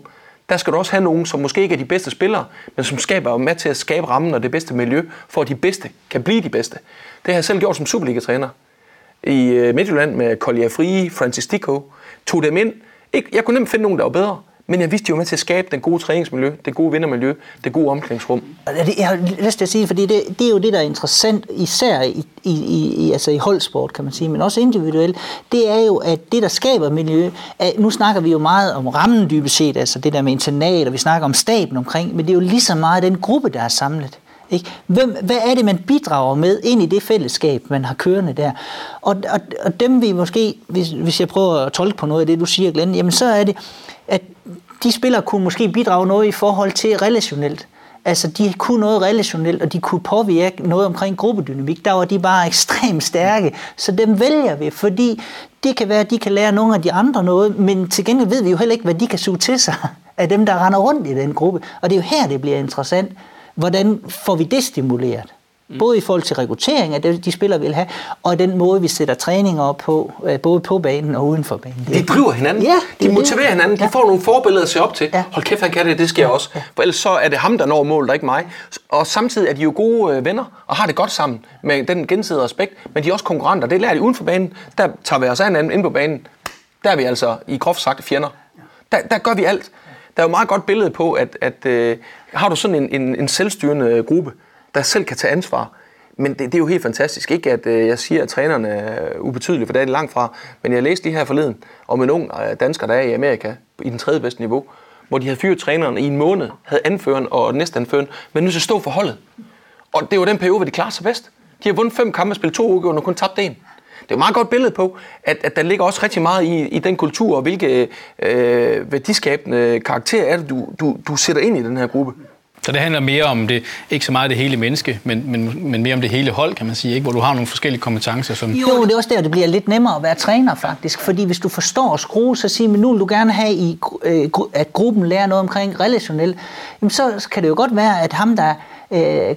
der skal du også have nogen, som måske ikke er de bedste spillere, men som skaber med til at skabe rammen og det bedste miljø, for at de bedste kan blive de bedste. Det har jeg selv gjort som Superliga-træner i øh, Midtjylland med Collier Frie, Francis Dico. Tog dem ind. Ikke, jeg kunne nemt finde nogen, der var bedre. Men jeg vidste jo med til at skabe den gode træningsmiljø, det gode vindermiljø, det gode omklædningsrum. Jeg har lyst til at sige, fordi det, det er jo det, der er interessant, især i, i, i, altså i holdsport, kan man sige, men også individuelt, det er jo, at det, der skaber miljø, at nu snakker vi jo meget om rammen dybest set, altså det der med internat, og vi snakker om staben omkring, men det er jo lige så meget den gruppe, der er samlet. Ikke? Hvem, hvad er det, man bidrager med ind i det fællesskab, man har kørende der? Og, og, og dem vi måske, hvis, hvis jeg prøver at tolke på noget af det, du siger, Glenn, jamen så er det, at de spillere kunne måske bidrage noget i forhold til relationelt. Altså, de kunne noget relationelt, og de kunne påvirke noget omkring gruppedynamik. Der var de bare ekstremt stærke, så dem vælger vi, fordi det kan være, at de kan lære nogle af de andre noget, men til gengæld ved vi jo heller ikke, hvad de kan suge til sig af dem, der render rundt i den gruppe. Og det er jo her, det bliver interessant. Hvordan får vi det stimuleret? Mm. Både i forhold til rekruttering af det, de spillere vil have, og den måde, vi sætter træninger op på, øh, både på banen og uden for banen. De driver hinanden. Ja, de motiverer hinanden. De ja. får nogle forbilleder at se op til. Ja. Hold kæft, han kan det, det sker ja. også. For ellers så er det ham, der når målet, og ikke mig. Og samtidig er de jo gode øh, venner, og har det godt sammen med den gensidige respekt, men de er også konkurrenter. Det lærer de uden for banen. Der tager vi os af hinanden ind på banen. Der er vi altså i groft sagt fjender. Der, der gør vi alt der er jo meget godt billede på, at, at øh, har du sådan en, en, en selvstyrende gruppe, der selv kan tage ansvar, men det, det er jo helt fantastisk. Ikke at øh, jeg siger, at trænerne er ubetydelige, for det er det langt fra. Men jeg læste lige her forleden om en ung øh, dansker, der er i Amerika, i den tredje bedste niveau, hvor de havde fyret træneren i en måned, havde anføren og næstanføren, men nu så stå for holdet. Og det var den periode, hvor de klarede sig bedst. De har vundet fem kampe og spillet to uger, og kun tabt en. Det er et meget godt billede på, at, at der ligger også rigtig meget i, i den kultur, og hvilke øh, værdiskabende karakter er det, du, du, du sætter ind i den her gruppe. Så det handler mere om det, ikke så meget det hele menneske, men, men, men mere om det hele hold, kan man sige, ikke? hvor du har nogle forskellige kompetencer. Som... Jo, det er også der, det bliver lidt nemmere at være træner faktisk, fordi hvis du forstår at skrue, så siger man, nu vil du gerne have, i, øh, at gruppen lærer noget omkring relationel, jamen så kan det jo godt være, at ham, der øh,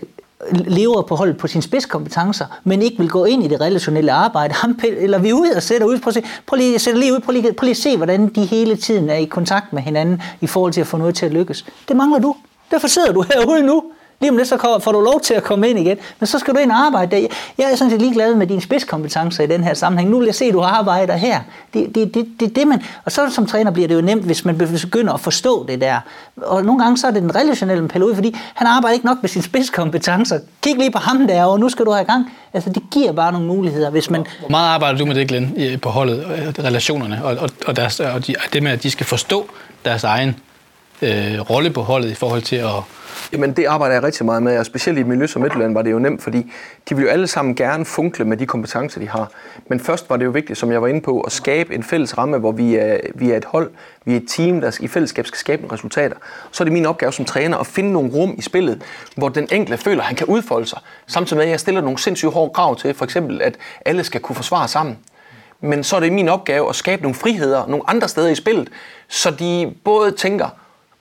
lever på holdet på sine spidskompetencer, men ikke vil gå ind i det relationelle arbejde. Ham, eller vi ud og sætter ud, prøv, at se, prøv lige, sætter lige ud, prøv lige, prøv lige at se, hvordan de hele tiden er i kontakt med hinanden i forhold til at få noget til at lykkes. Det mangler du. Derfor sidder du herude nu. Lige om lidt, så får du lov til at komme ind igen. Men så skal du ind og arbejde der. Jeg er sådan set ligeglad med dine spidskompetencer i den her sammenhæng. Nu vil jeg se, at du arbejder her. Det, det, det, det, det man, og så som træner bliver det jo nemt, hvis man begynder at forstå det der. Og nogle gange så er det den relationelle periode, fordi han arbejder ikke nok med sine spidskompetencer. Kig lige på ham der, og nu skal du have gang. Altså, det giver bare nogle muligheder, hvis man... Hvor meget arbejder du med det, Glenn, på holdet, øh, relationerne, og, og, og, deres, og de, det med, at de skal forstå deres egen øh, rolle på holdet i forhold til at... Jamen det arbejder jeg rigtig meget med, og specielt i et miljø som Midtjylland var det jo nemt, fordi de vil jo alle sammen gerne funkle med de kompetencer, de har. Men først var det jo vigtigt, som jeg var inde på, at skabe en fælles ramme, hvor vi er, vi er et hold, vi er et team, der i fællesskab skal skabe nogle resultater. Så er det min opgave som træner at finde nogle rum i spillet, hvor den enkelte føler, at han kan udfolde sig. Samtidig med, at jeg stiller nogle sindssygt hårde krav til, for eksempel, at alle skal kunne forsvare sammen. Men så er det min opgave at skabe nogle friheder nogle andre steder i spillet, så de både tænker,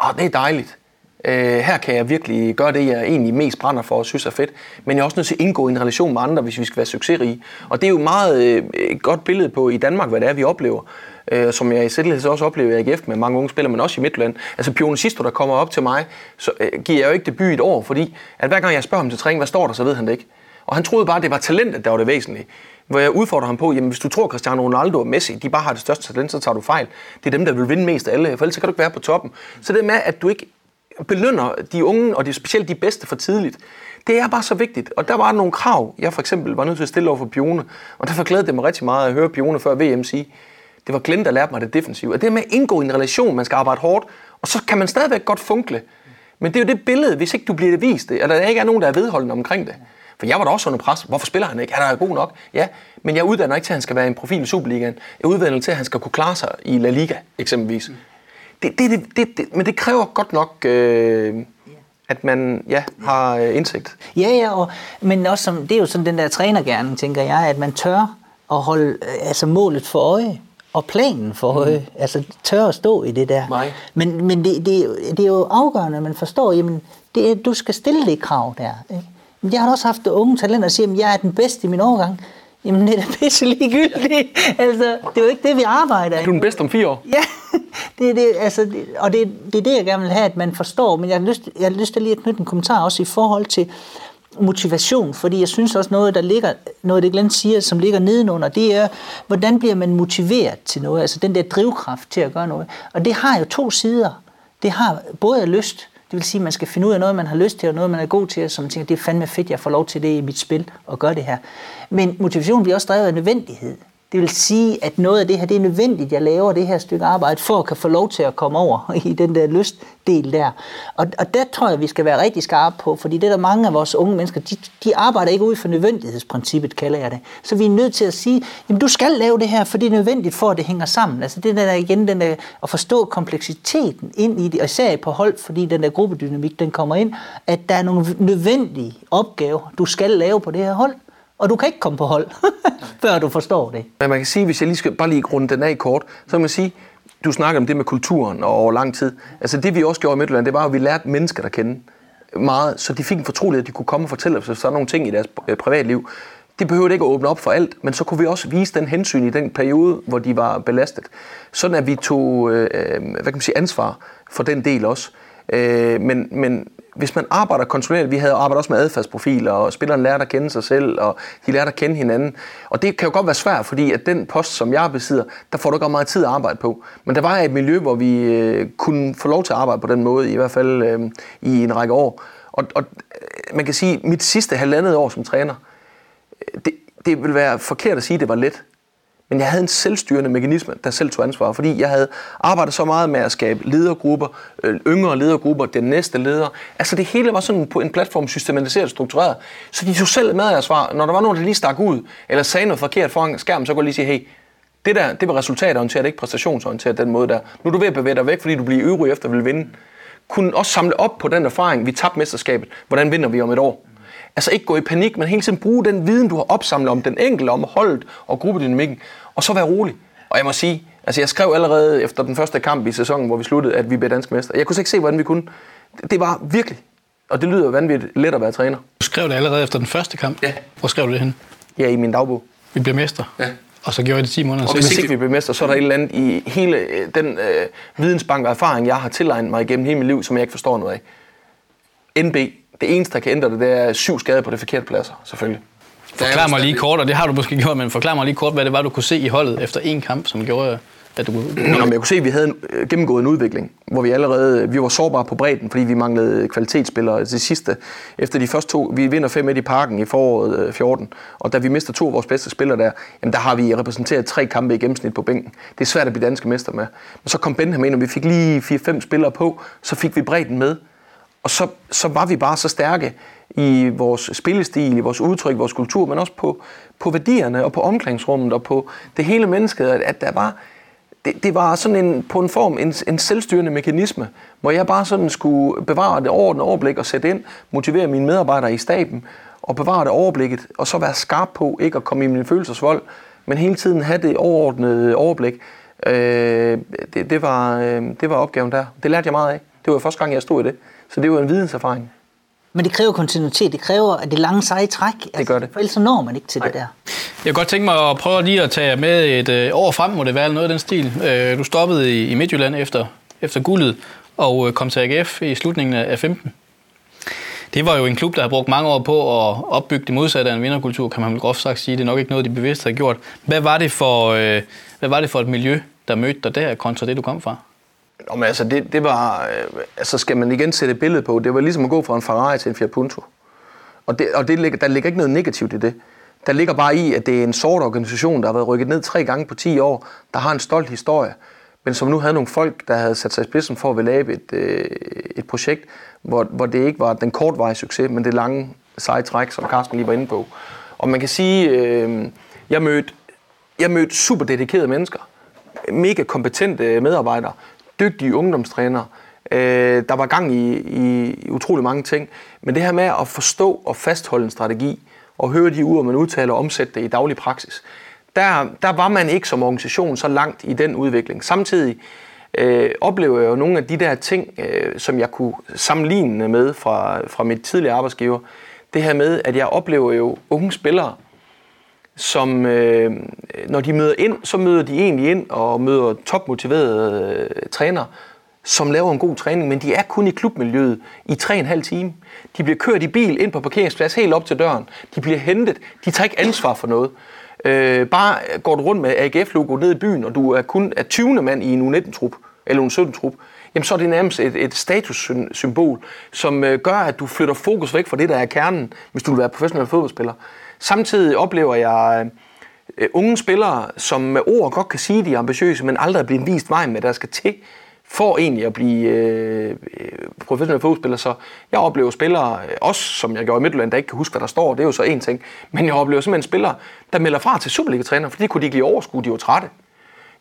åh, det er dejligt. Øh, her kan jeg virkelig gøre det, jeg egentlig mest brænder for og synes er fedt. Men jeg er også nødt til at indgå i en relation med andre, hvis vi skal være succesrige. Og det er jo meget øh, et godt billede på i Danmark, hvad det er, vi oplever. Øh, som jeg i sættelighed også oplever i AGF med mange unge spillere, men også i Midtland. Altså Pione Sisto, der kommer op til mig, så øh, giver jeg jo ikke debut et år, fordi at hver gang jeg spørger ham til træning, hvad står der, så ved han det ikke. Og han troede bare, at det var talentet, der var det væsentlige. Hvor jeg udfordrer ham på, jamen hvis du tror, Cristiano Ronaldo og Messi, de bare har det største talent, så tager du fejl. Det er dem, der vil vinde mest af alle, for ellers kan du ikke være på toppen. Så det med, at du ikke belønner de unge, og det er specielt de bedste for tidligt, det er bare så vigtigt. Og der var nogle krav, jeg for eksempel var nødt til at stille over for Pione, og derfor glædede det mig rigtig meget at høre Pione før VM sige, det var Glenn, der lærte mig det defensive. Og det med at indgå i en relation, man skal arbejde hårdt, og så kan man stadigvæk godt funkle. Men det er jo det billede, hvis ikke du bliver det vist, eller der ikke er nogen, der er vedholdende omkring det. For jeg var da også under pres. Hvorfor spiller han ikke? Han er god nok. Ja, men jeg uddanner ikke til, at han skal være en profil i Superligaen. Jeg uddanner til, at han skal kunne klare sig i La Liga, eksempelvis. Mm. Det, det, det, det, det, men det kræver godt nok, øh, at man ja, har øh, indsigt. Ja, ja, og, men også som, det er jo sådan den der trænergærning, tænker jeg, at man tør at holde øh, altså målet for øje og planen for øje. Mm. Altså tør at stå i det der. Nej. Men, men det, det, det er jo afgørende, at man forstår, jamen, det, du skal stille det krav der. Ikke? Jeg har også haft unge talenter, der siger, at jeg er den bedste i min årgang. Jamen, det er da [LAUGHS] pisse ligegyldigt. altså, det er jo ikke det, vi arbejder i. Du er den bedste om fire år. Ja, [LAUGHS] det er det, altså, det, og det, det er det, jeg gerne vil have, at man forstår. Men jeg har lyst, jeg har lyst til lige at knytte en kommentar også i forhold til motivation, fordi jeg synes også noget, der ligger, noget det Glenn siger, som ligger nedenunder, det er, hvordan bliver man motiveret til noget, altså den der drivkraft til at gøre noget. Og det har jo to sider. Det har både lyst, det vil sige, at man skal finde ud af noget, man har lyst til, og noget, man er god til, og som tænker, det er fandme fedt, jeg får lov til det i mit spil og gøre det her. Men motivation bliver også drevet af nødvendighed. Det vil sige, at noget af det her, det er nødvendigt, jeg laver det her stykke arbejde, for at kan få lov til at komme over [LAUGHS] i den der lystdel der. Og, og der tror jeg, vi skal være rigtig skarpe på, fordi det er der mange af vores unge mennesker, de, de arbejder ikke ud for nødvendighedsprincippet, kalder jeg det. Så vi er nødt til at sige, jamen du skal lave det her, for det er nødvendigt for, at det hænger sammen. Altså det der igen, den der, at forstå kompleksiteten ind i det, og især på hold, fordi den der gruppedynamik, den kommer ind, at der er nogle nødvendige opgaver, du skal lave på det her hold og du kan ikke komme på hold, [LAUGHS] før du forstår det. Men man kan sige, hvis jeg lige skal bare lige runde den af kort, så kan man sige, du snakker om det med kulturen og over lang tid. Altså det vi også gjorde i Midtjylland, det var at vi lærte mennesker at kende meget, så de fik en fortrolighed, at de kunne komme og fortælle os sådan nogle ting i deres øh, privatliv. De behøvede ikke at åbne op for alt, men så kunne vi også vise den hensyn i den periode, hvor de var belastet. Sådan at vi tog øh, øh hvad kan man sige, ansvar for den del også. Øh, men, men hvis man arbejder kontinuerligt, vi havde arbejdet også med adfærdsprofiler, og spilleren lærte at kende sig selv, og de lærte at kende hinanden. Og det kan jo godt være svært, fordi at den post, som jeg besidder, der får du ikke meget tid at arbejde på. Men der var et miljø, hvor vi øh, kunne få lov til at arbejde på den måde, i hvert fald øh, i en række år. Og, og øh, man kan sige, at mit sidste halvandet år som træner, øh, det, det vil være forkert at sige, at det var let. Men jeg havde en selvstyrende mekanisme, der selv tog ansvar, fordi jeg havde arbejdet så meget med at skabe ledergrupper, øh, yngre ledergrupper, den næste leder. Altså det hele var sådan på en platform systematiseret og struktureret. Så de tog selv med at svar. Når der var nogen, der lige stak ud, eller sagde noget forkert foran skærmen, så kunne jeg lige sige, hey, det der, det var resultatorienteret, ikke præstationsorienteret den måde der. Nu er du ved at bevæge dig væk, fordi du bliver øvrig efter at vil vinde. Kunne også samle op på den erfaring, vi tabte mesterskabet. Hvordan vinder vi om et år? Altså ikke gå i panik, men hele tiden bruge den viden, du har opsamlet om den enkelte, om holdet og gruppedynamikken, og så være rolig. Og jeg må sige, altså jeg skrev allerede efter den første kamp i sæsonen, hvor vi sluttede, at vi blev danske mester. Jeg kunne ikke se, hvordan vi kunne. Det var virkelig, og det lyder vanvittigt let at være træner. Du skrev det allerede efter den første kamp? Ja. Hvor skrev du det hen? Ja, i min dagbog. Vi bliver mester? Ja. Og så gjorde jeg det 10 måneder Og hvis ikke vi bliver mester, så er der et eller andet i hele øh, den øh, vidensbank og erfaring, jeg har tilegnet mig igennem hele mit liv, som jeg ikke forstår noget af. NB, det eneste, der kan ændre det, det er syv skader på det forkerte pladser, selvfølgelig. Forklar mig lige kort, og det har du måske gjort, men forklar mig lige kort, hvad det var, du kunne se i holdet efter en kamp, som gjorde, at du kunne... Nå, men jeg kunne se, at vi havde en, øh, gennemgået en udvikling, hvor vi allerede vi var sårbare på bredden, fordi vi manglede kvalitetsspillere til sidste. Efter de første to, vi vinder 5 i parken i foråret 14, og da vi mister to af vores bedste spillere der, jamen der har vi repræsenteret tre kampe i gennemsnit på bænken. Det er svært at blive danske mester med. Men så kom Benham ind, og vi fik lige 4-5 spillere på, så fik vi bredden med. Og så, så var vi bare så stærke i vores spillestil, i vores udtryk, vores kultur, men også på, på værdierne og på omklædningsrummet og på det hele mennesket, at der var, det, det var sådan en, på en form en, en selvstyrende mekanisme, hvor jeg bare sådan skulle bevare det overordnede overblik og sætte ind, motivere mine medarbejdere i staben og bevare det overblikket, og så være skarp på ikke at komme i min følelsesvold, men hele tiden have det overordnede overblik. Øh, det, det, var, øh, det var opgaven der. Det lærte jeg meget af. Det var første gang, jeg stod i det. Så det var en videnserfaring. Men det kræver kontinuitet, det kræver at det lange seje træk. Altså, det gør det. For ellers så når man ikke til Nej. det der. Jeg kunne godt tænke mig at prøve lige at tage med et øh, år frem, må det være noget af den stil. Øh, du stoppede i, i Midtjylland efter, efter guldet og øh, kom til AGF i slutningen af 15. Det var jo en klub, der har brugt mange år på at opbygge det modsatte af en vinderkultur, kan man vel groft sagt sige. Det er nok ikke noget, de bevidst har gjort. Hvad var det for, øh, hvad var det for et miljø, der mødte dig der, kontra det, du kom fra? Nå, men altså, det, det var, øh, altså skal man igen sætte et billede på, det var ligesom at gå fra en Ferrari til en Fiat Punto. Og, det, og det ligger, der ligger ikke noget negativt i det. Der ligger bare i, at det er en sort organisation, der har været rykket ned tre gange på 10 år, der har en stolt historie, men som nu havde nogle folk, der havde sat sig i spidsen for at ville lave et, øh, et projekt, hvor, hvor det ikke var den kortvarige succes, men det lange seje træk, som Carsten lige var inde på. Og man kan sige, øh, jeg mødte jeg mødte super dedikerede mennesker, mega kompetente medarbejdere, dygtige ungdomstrænere. Øh, der var gang i, i, i utrolig mange ting. Men det her med at forstå og fastholde en strategi, og høre de ord, man udtaler og omsætte det i daglig praksis, der, der var man ikke som organisation så langt i den udvikling. Samtidig øh, oplever jeg jo nogle af de der ting, øh, som jeg kunne sammenligne med fra, fra mit tidligere arbejdsgiver. Det her med, at jeg oplever jo unge spillere, som øh, når de møder ind, så møder de egentlig ind og møder topmotiverede øh, trænere, som laver en god træning, men de er kun i klubmiljøet i 3,5 time. De bliver kørt i bil ind på parkeringsplads helt op til døren. De bliver hentet. De tager ikke ansvar for noget. Øh, bare går du rundt med AGF-logo ned i byen, og du er kun er 20. mand i en U19-trup, eller en 17-trup, jamen så er det nærmest et, et statussymbol, som øh, gør, at du flytter fokus væk fra det, der er kernen, hvis du vil være professionel fodboldspiller. Samtidig oplever jeg øh, øh, unge spillere, som med ord godt kan sige, de er ambitiøse, men aldrig er blevet vist vejen med, der skal til, for egentlig at blive øh, øh professionel fodboldspiller. Så jeg oplever spillere, øh, også som jeg gjorde i Midtjylland, der ikke kan huske, hvad der står, det er jo så en ting, men jeg oplever simpelthen spillere, der melder fra til Superliga-træner, fordi de kunne de ikke lige overskue, de var trætte.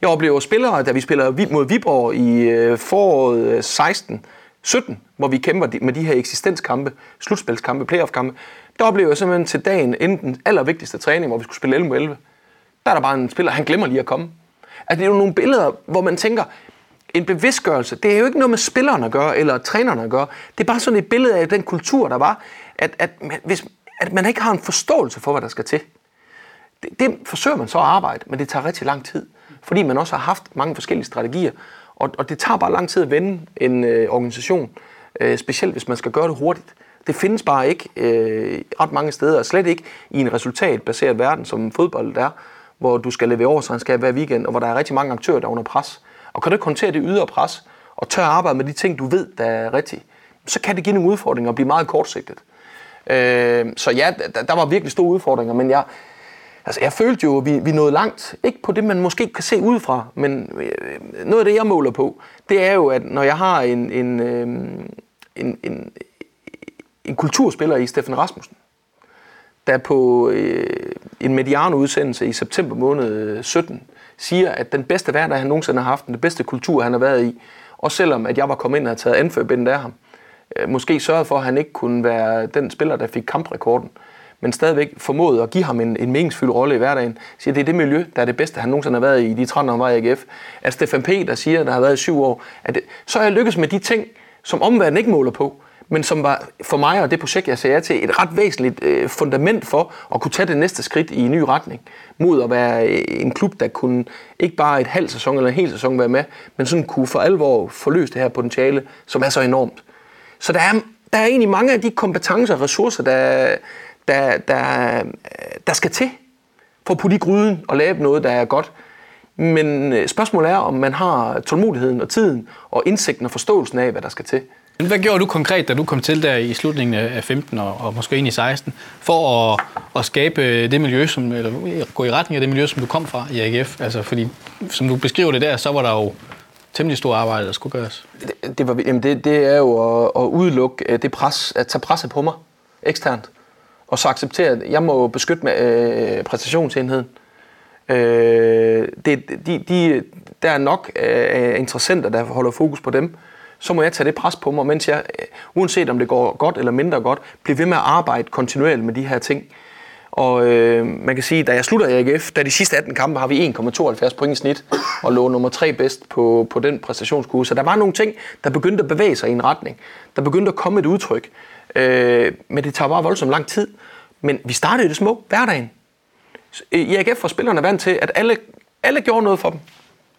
Jeg oplever spillere, da vi spiller mod Viborg i øh, foråret 16, 17, hvor vi kæmper med de her eksistenskampe, slutspilskampe, playoff-kampe, der oplever jeg simpelthen til dagen inden den allervigtigste træning, hvor vi skulle spille 11 11. Der er der bare en spiller, han glemmer lige at komme. Altså, det er jo nogle billeder, hvor man tænker, en bevidstgørelse, det er jo ikke noget med spillerne at gøre, eller trænerne at gøre. Det er bare sådan et billede af den kultur, der var, at, at, hvis, at man ikke har en forståelse for, hvad der skal til. Det, det forsøger man så at arbejde, men det tager rigtig lang tid, fordi man også har haft mange forskellige strategier, og, og det tager bare lang tid at vende en øh, organisation. øh, specielt hvis man skal gøre det hurtigt. Det findes bare ikke øh, ret mange steder, og slet ikke i en resultatbaseret verden, som fodbold er, hvor du skal levere årsregnskab hver weekend, og hvor der er rigtig mange aktører, der er under pres. Og kan du ikke håndtere det ydre pres, og tør arbejde med de ting, du ved, der er rigtige, så kan det give nogle udfordringer og blive meget kortsigtet. Øh, så ja, der, der var virkelig store udfordringer, men jeg, altså jeg følte jo, at vi, vi nåede langt. Ikke på det, man måske kan se udefra, men øh, noget af det, jeg måler på, det er jo, at når jeg har en, en, øh, en, en, en kulturspiller i Steffen Rasmussen, der på øh, en Mediano-udsendelse i september måned øh, 17 siger, at den bedste hverdag, han nogensinde har haft, den bedste kultur, han har været i, og selvom at jeg var kommet ind og havde taget anførbindet af ham, øh, måske sørget for, at han ikke kunne være den spiller, der fik kamprekorden, men stadigvæk formåede at give ham en, en meningsfyldt rolle i hverdagen. Siger, det er det miljø, der er det bedste, han nogensinde har været i de 13 år, han var i AGF. At Stefan P., der siger, der har været i syv år, at det, så er jeg lykkes med de ting, som omverdenen ikke måler på men som var for mig og det projekt, jeg sagde ja til, et ret væsentligt øh, fundament for at kunne tage det næste skridt i en ny retning, mod at være øh, en klub, der kunne ikke bare et halvt sæson eller en hel sæson være med, men sådan kunne for alvor forløse det her potentiale, som er så enormt. Så der er, der er egentlig mange af de kompetencer og ressourcer, der, der, der, der skal til for at putte i gryden og lave noget, der er godt. Men øh, spørgsmålet er, om man har tålmodigheden og tiden og indsigten og forståelsen af, hvad der skal til. Hvad gjorde du konkret, da du kom til der i slutningen af 15 og, og måske ind i 16, for at, at skabe det miljø, som, eller gå i retning af det miljø, som du kom fra i AGF? Altså, fordi som du beskriver det der, så var der jo temmelig stort arbejde, der skulle gøres. Det, det, var, jamen det, det er jo at, at udelukke øh, det pres, at tage presset på mig eksternt, og så acceptere, at jeg må beskytte med, øh, præstationsenheden. Øh, det, de, de, der er nok øh, interessenter, der holder fokus på dem, så må jeg tage det pres på mig, mens jeg, øh, uanset om det går godt eller mindre godt, bliver ved med at arbejde kontinuerligt med de her ting. Og øh, man kan sige, da jeg slutter i AGF, da de sidste 18 kampe har vi 1,72 point i snit, og lå nummer 3 bedst på, på den præstationskurve. Så der var nogle ting, der begyndte at bevæge sig i en retning. Der begyndte at komme et udtryk. Øh, men det tager bare voldsomt lang tid. Men vi startede i det små, hverdagen. Øh, I AGF var spillerne vant til, at alle, alle gjorde noget for dem.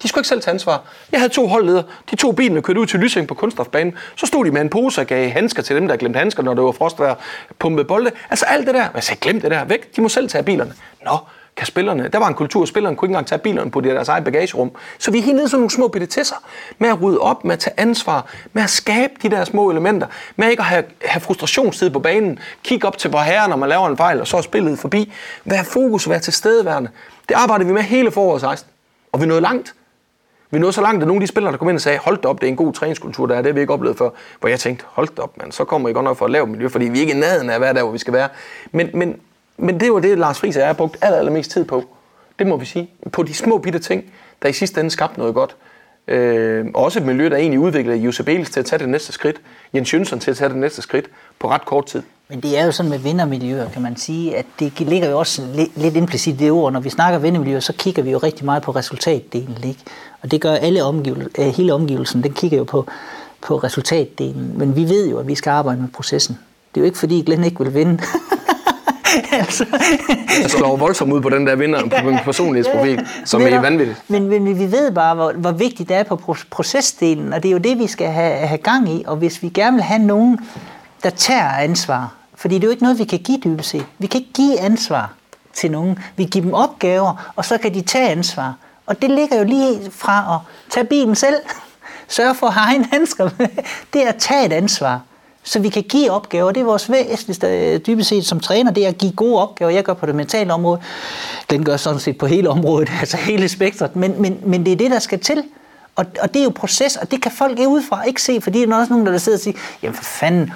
De skulle ikke selv tage ansvar. Jeg havde to holdledere. De to bilene kørte ud til Lysing på kunststofbanen. Så stod de med en pose og gav handsker til dem, der glemte handsker, når det var frostvejr, pumpede bolde. Altså alt det der. Jeg sagde, glem det der væk. De må selv tage bilerne. Nå, kan spillerne. Der var en kultur, spillerne kunne ikke engang tage bilerne på deres eget bagagerum. Så vi er helt nede sådan nogle små petitesser med at rydde op, med at tage ansvar, med at skabe de der små elementer, med ikke at have, have frustrationstid på banen, kigge op til vor herre, når man laver en fejl, og så er spillet forbi. Vær fokus, vær tilstedeværende. Det arbejdede vi med hele foråret 16, og vi nåede langt. Vi nåede så langt, at nogle af de spillere, der kom ind og sagde, hold da op, det er en god træningskultur, der er, det har vi ikke oplevet før. Hvor jeg tænkte, hold da op, man, så kommer I godt nok for at lave miljø, fordi vi er ikke i nærheden af at være der, hvor vi skal være. Men, men, men det var det, Lars Friis og jeg har brugt aller, allermest tid på. Det må vi sige. På de små bitte ting, der i sidste ende skabte noget godt. Øh, også et miljø, der egentlig udviklede Josef Beles til at tage det næste skridt, Jens Jønsson til at tage det næste skridt på ret kort tid. Men det er jo sådan med vindermiljøer, kan man sige, at det ligger jo også lidt implicit i det ord. Når vi snakker vindermiljøer, så kigger vi jo rigtig meget på resultatdelen. Ikke? Og det gør alle omgivelser, øh, hele omgivelsen, den kigger jo på, på resultatdelen. Men vi ved jo, at vi skal arbejde med processen. Det er jo ikke fordi Glenn ikke vil vinde. [LAUGHS] altså. Jeg slår voldsomt ud på den der vinder på min personlighedsprofil, som er vanvittigt. Men, men, men vi ved bare, hvor, hvor vigtigt det er på procesdelen, og det er jo det, vi skal have, have gang i. Og hvis vi gerne vil have nogen, der tager ansvar, fordi det er jo ikke noget, vi kan give dybest set. Vi kan ikke give ansvar til nogen. Vi giver dem opgaver, og så kan de tage ansvar. Og det ligger jo lige fra at tage bilen selv, [LAUGHS] sørge for at have en handsker med. [LAUGHS] Det er at tage et ansvar, så vi kan give opgaver. Det er vores væsentligste øh, dybest set som træner, det er at give gode opgaver. Jeg gør på det mentale område. Den gør sådan set på hele området, [LAUGHS] altså hele spektret. Men, men, men det er det, der skal til. Og, og det er jo proces, og det kan folk ikke udefra ikke se, fordi der er også nogen, der sidder og siger, jamen for fanden,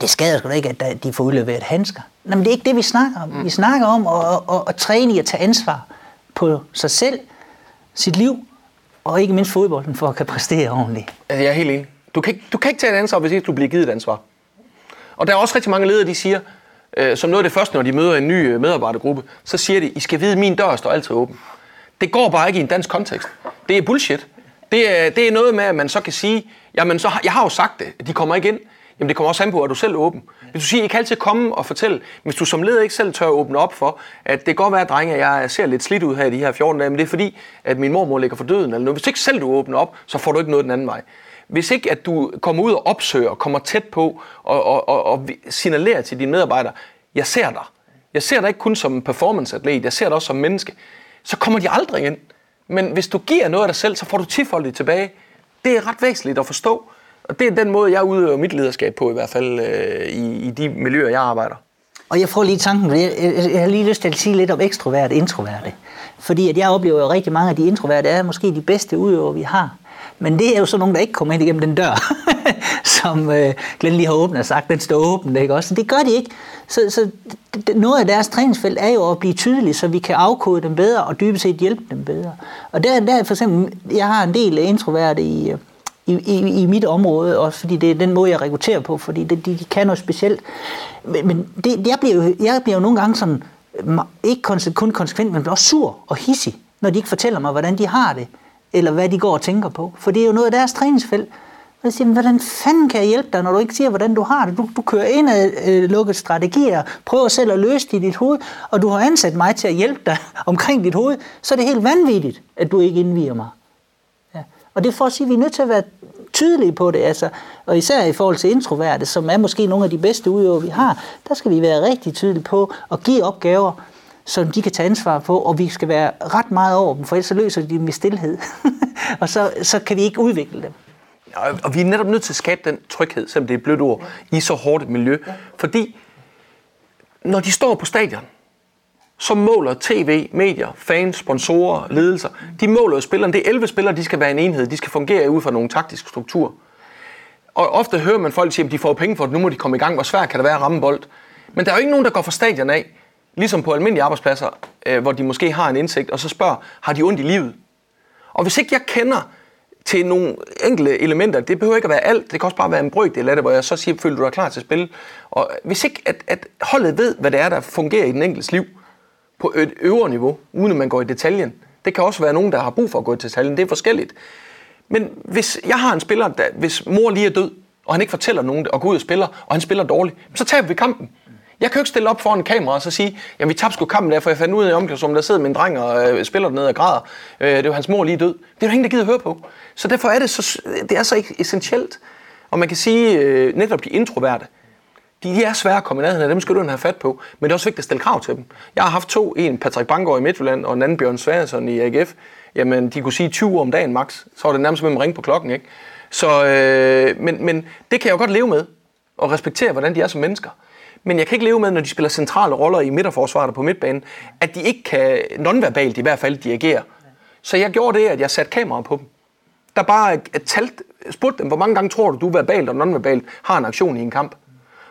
det skader sgu da ikke, at de får udleveret handsker. Nej, men det er ikke det, vi snakker om. Mm. Vi snakker om at, at, at, at træne i at tage ansvar på sig selv, sit liv, og ikke mindst fodbolden, for at kan præstere ordentligt. Altså, jeg er helt enig. Du kan, ikke, du kan ikke tage et ansvar, hvis ikke du bliver givet et ansvar. Og der er også rigtig mange ledere, de siger, øh, som noget af det første, når de møder en ny øh, medarbejdergruppe, så siger de, I skal vide, at min dør står altid åben. Det går bare ikke i en dansk kontekst. Det er bullshit. Det er, det er noget med, at man så kan sige, jamen så har, jeg har jo sagt det, de kommer ikke ind. Jamen det kommer også an på, at du selv er åben. Hvis du siger, I kan altid komme og fortælle, hvis du som leder ikke selv tør åbne op for, at det kan godt være, drenge, at jeg ser lidt slidt ud her i de her 14 dage, men det er fordi, at min mormor ligger for døden. Eller noget. Hvis ikke selv du åbner op, så får du ikke noget den anden vej hvis ikke at du kommer ud og opsøger, kommer tæt på og, og, og, og signalerer til dine medarbejdere, jeg ser dig. Jeg ser dig ikke kun som performanceatlet, jeg ser dig også som menneske. Så kommer de aldrig ind. Men hvis du giver noget af dig selv, så får du tifoldigt tilbage. Det er ret væsentligt at forstå. Og det er den måde, jeg udøver mit lederskab på, i hvert fald øh, i, i de miljøer, jeg arbejder. Og jeg får lige tanken, jeg, jeg, jeg har lige lyst til at sige lidt om ekstrovert og. Fordi at jeg oplever jo rigtig mange af de introverte er måske de bedste udøvere, vi har. Men det er jo så nogen, der ikke kommer ind igennem den dør, [LAUGHS] som øh, Glenn lige har åbnet og sagt, den står åben, ikke også? Det gør de ikke. Så, så noget af deres træningsfelt er jo at blive tydelig, så vi kan afkode dem bedre og dybest set hjælpe dem bedre. Og der, der for eksempel, jeg har en del introverte i, øh, i, i, i mit område, også fordi det er den måde, jeg rekrutterer på, fordi det, de, de kan noget specielt. Men, men det, jeg, bliver jo, jeg bliver jo nogle gange sådan, ikke kun konsekvent, men også sur og hissig, når de ikke fortæller mig, hvordan de har det eller hvad de går og tænker på. For det er jo noget af deres træningsfelt. Og jeg siger, hvordan fanden kan jeg hjælpe dig, når du ikke siger, hvordan du har det? Du, du kører ind af øh, lukket strategier, prøver selv at løse det i dit hoved, og du har ansat mig til at hjælpe dig [LAUGHS] omkring dit hoved, så er det helt vanvittigt, at du ikke indviger mig. Ja. Og det er for at sige, at vi er nødt til at være tydelige på det, altså, og især i forhold til introverte, som er måske nogle af de bedste udøvere, vi har, der skal vi være rigtig tydelige på at give opgaver, som de kan tage ansvar på, og vi skal være ret meget over dem, for ellers så løser de dem i stillhed. [LAUGHS] og så, så kan vi ikke udvikle dem. Ja, og vi er netop nødt til at skabe den tryghed, selvom det er et blødt ord, i så hårdt et miljø. Fordi når de står på stadion, så måler tv, medier, fans, sponsorer, ledelser, de måler jo spillerne. Det er 11 spillere, de skal være en enhed, de skal fungere ud fra nogle taktiske strukturer. Og ofte hører man folk sige, at de får penge for det, nu må de komme i gang, hvor svært kan det være at ramme bold. Men der er jo ikke nogen, der går fra stadion af, ligesom på almindelige arbejdspladser, øh, hvor de måske har en indsigt, og så spørger, har de ondt i livet? Og hvis ikke jeg kender til nogle enkelte elementer, det behøver ikke at være alt, det kan også bare være en brøkdel af det, hvor jeg så siger, føler du dig klar til at spille? Og hvis ikke at, at holdet ved, hvad det er, der fungerer i den enkeltes liv, på et øvre niveau, uden at man går i detaljen, det kan også være nogen, der har brug for at gå i detaljen, det er forskelligt. Men hvis jeg har en spiller, der, hvis mor lige er død, og han ikke fortæller nogen det, og går ud og spiller, og han spiller dårligt, så taber vi kampen. Jeg kan jo ikke stille op foran en kamera og så sige, jamen vi tabte sgu kampen der, for jeg fandt ud af i omklædningsrummet, der sidder min dreng og øh, spiller dernede og græder. Øh, det var hans mor lige død. Det er jo ingen, der gider høre på. Så derfor er det så, det er så essentielt. Og man kan sige, øh, netop de introverte, de, de er svære at komme i nærheden af, dem skal du have fat på. Men det er også vigtigt at stille krav til dem. Jeg har haft to, en Patrick Bangor i Midtjylland og en anden Bjørn Svensson i AGF. Jamen, de kunne sige 20 om dagen max. Så var det nærmest med at ringe på klokken, ikke? Så, øh, men, men det kan jeg jo godt leve med og respektere, hvordan de er som mennesker. Men jeg kan ikke leve med, når de spiller centrale roller i midterforsvaret og på midtbanen, at de ikke kan nonverbalt i hvert fald dirigere. Så jeg gjorde det, at jeg satte kameraer på dem. Der bare talt, spurgte dem, hvor mange gange tror du, du verbalt og nonverbalt har en aktion i en kamp.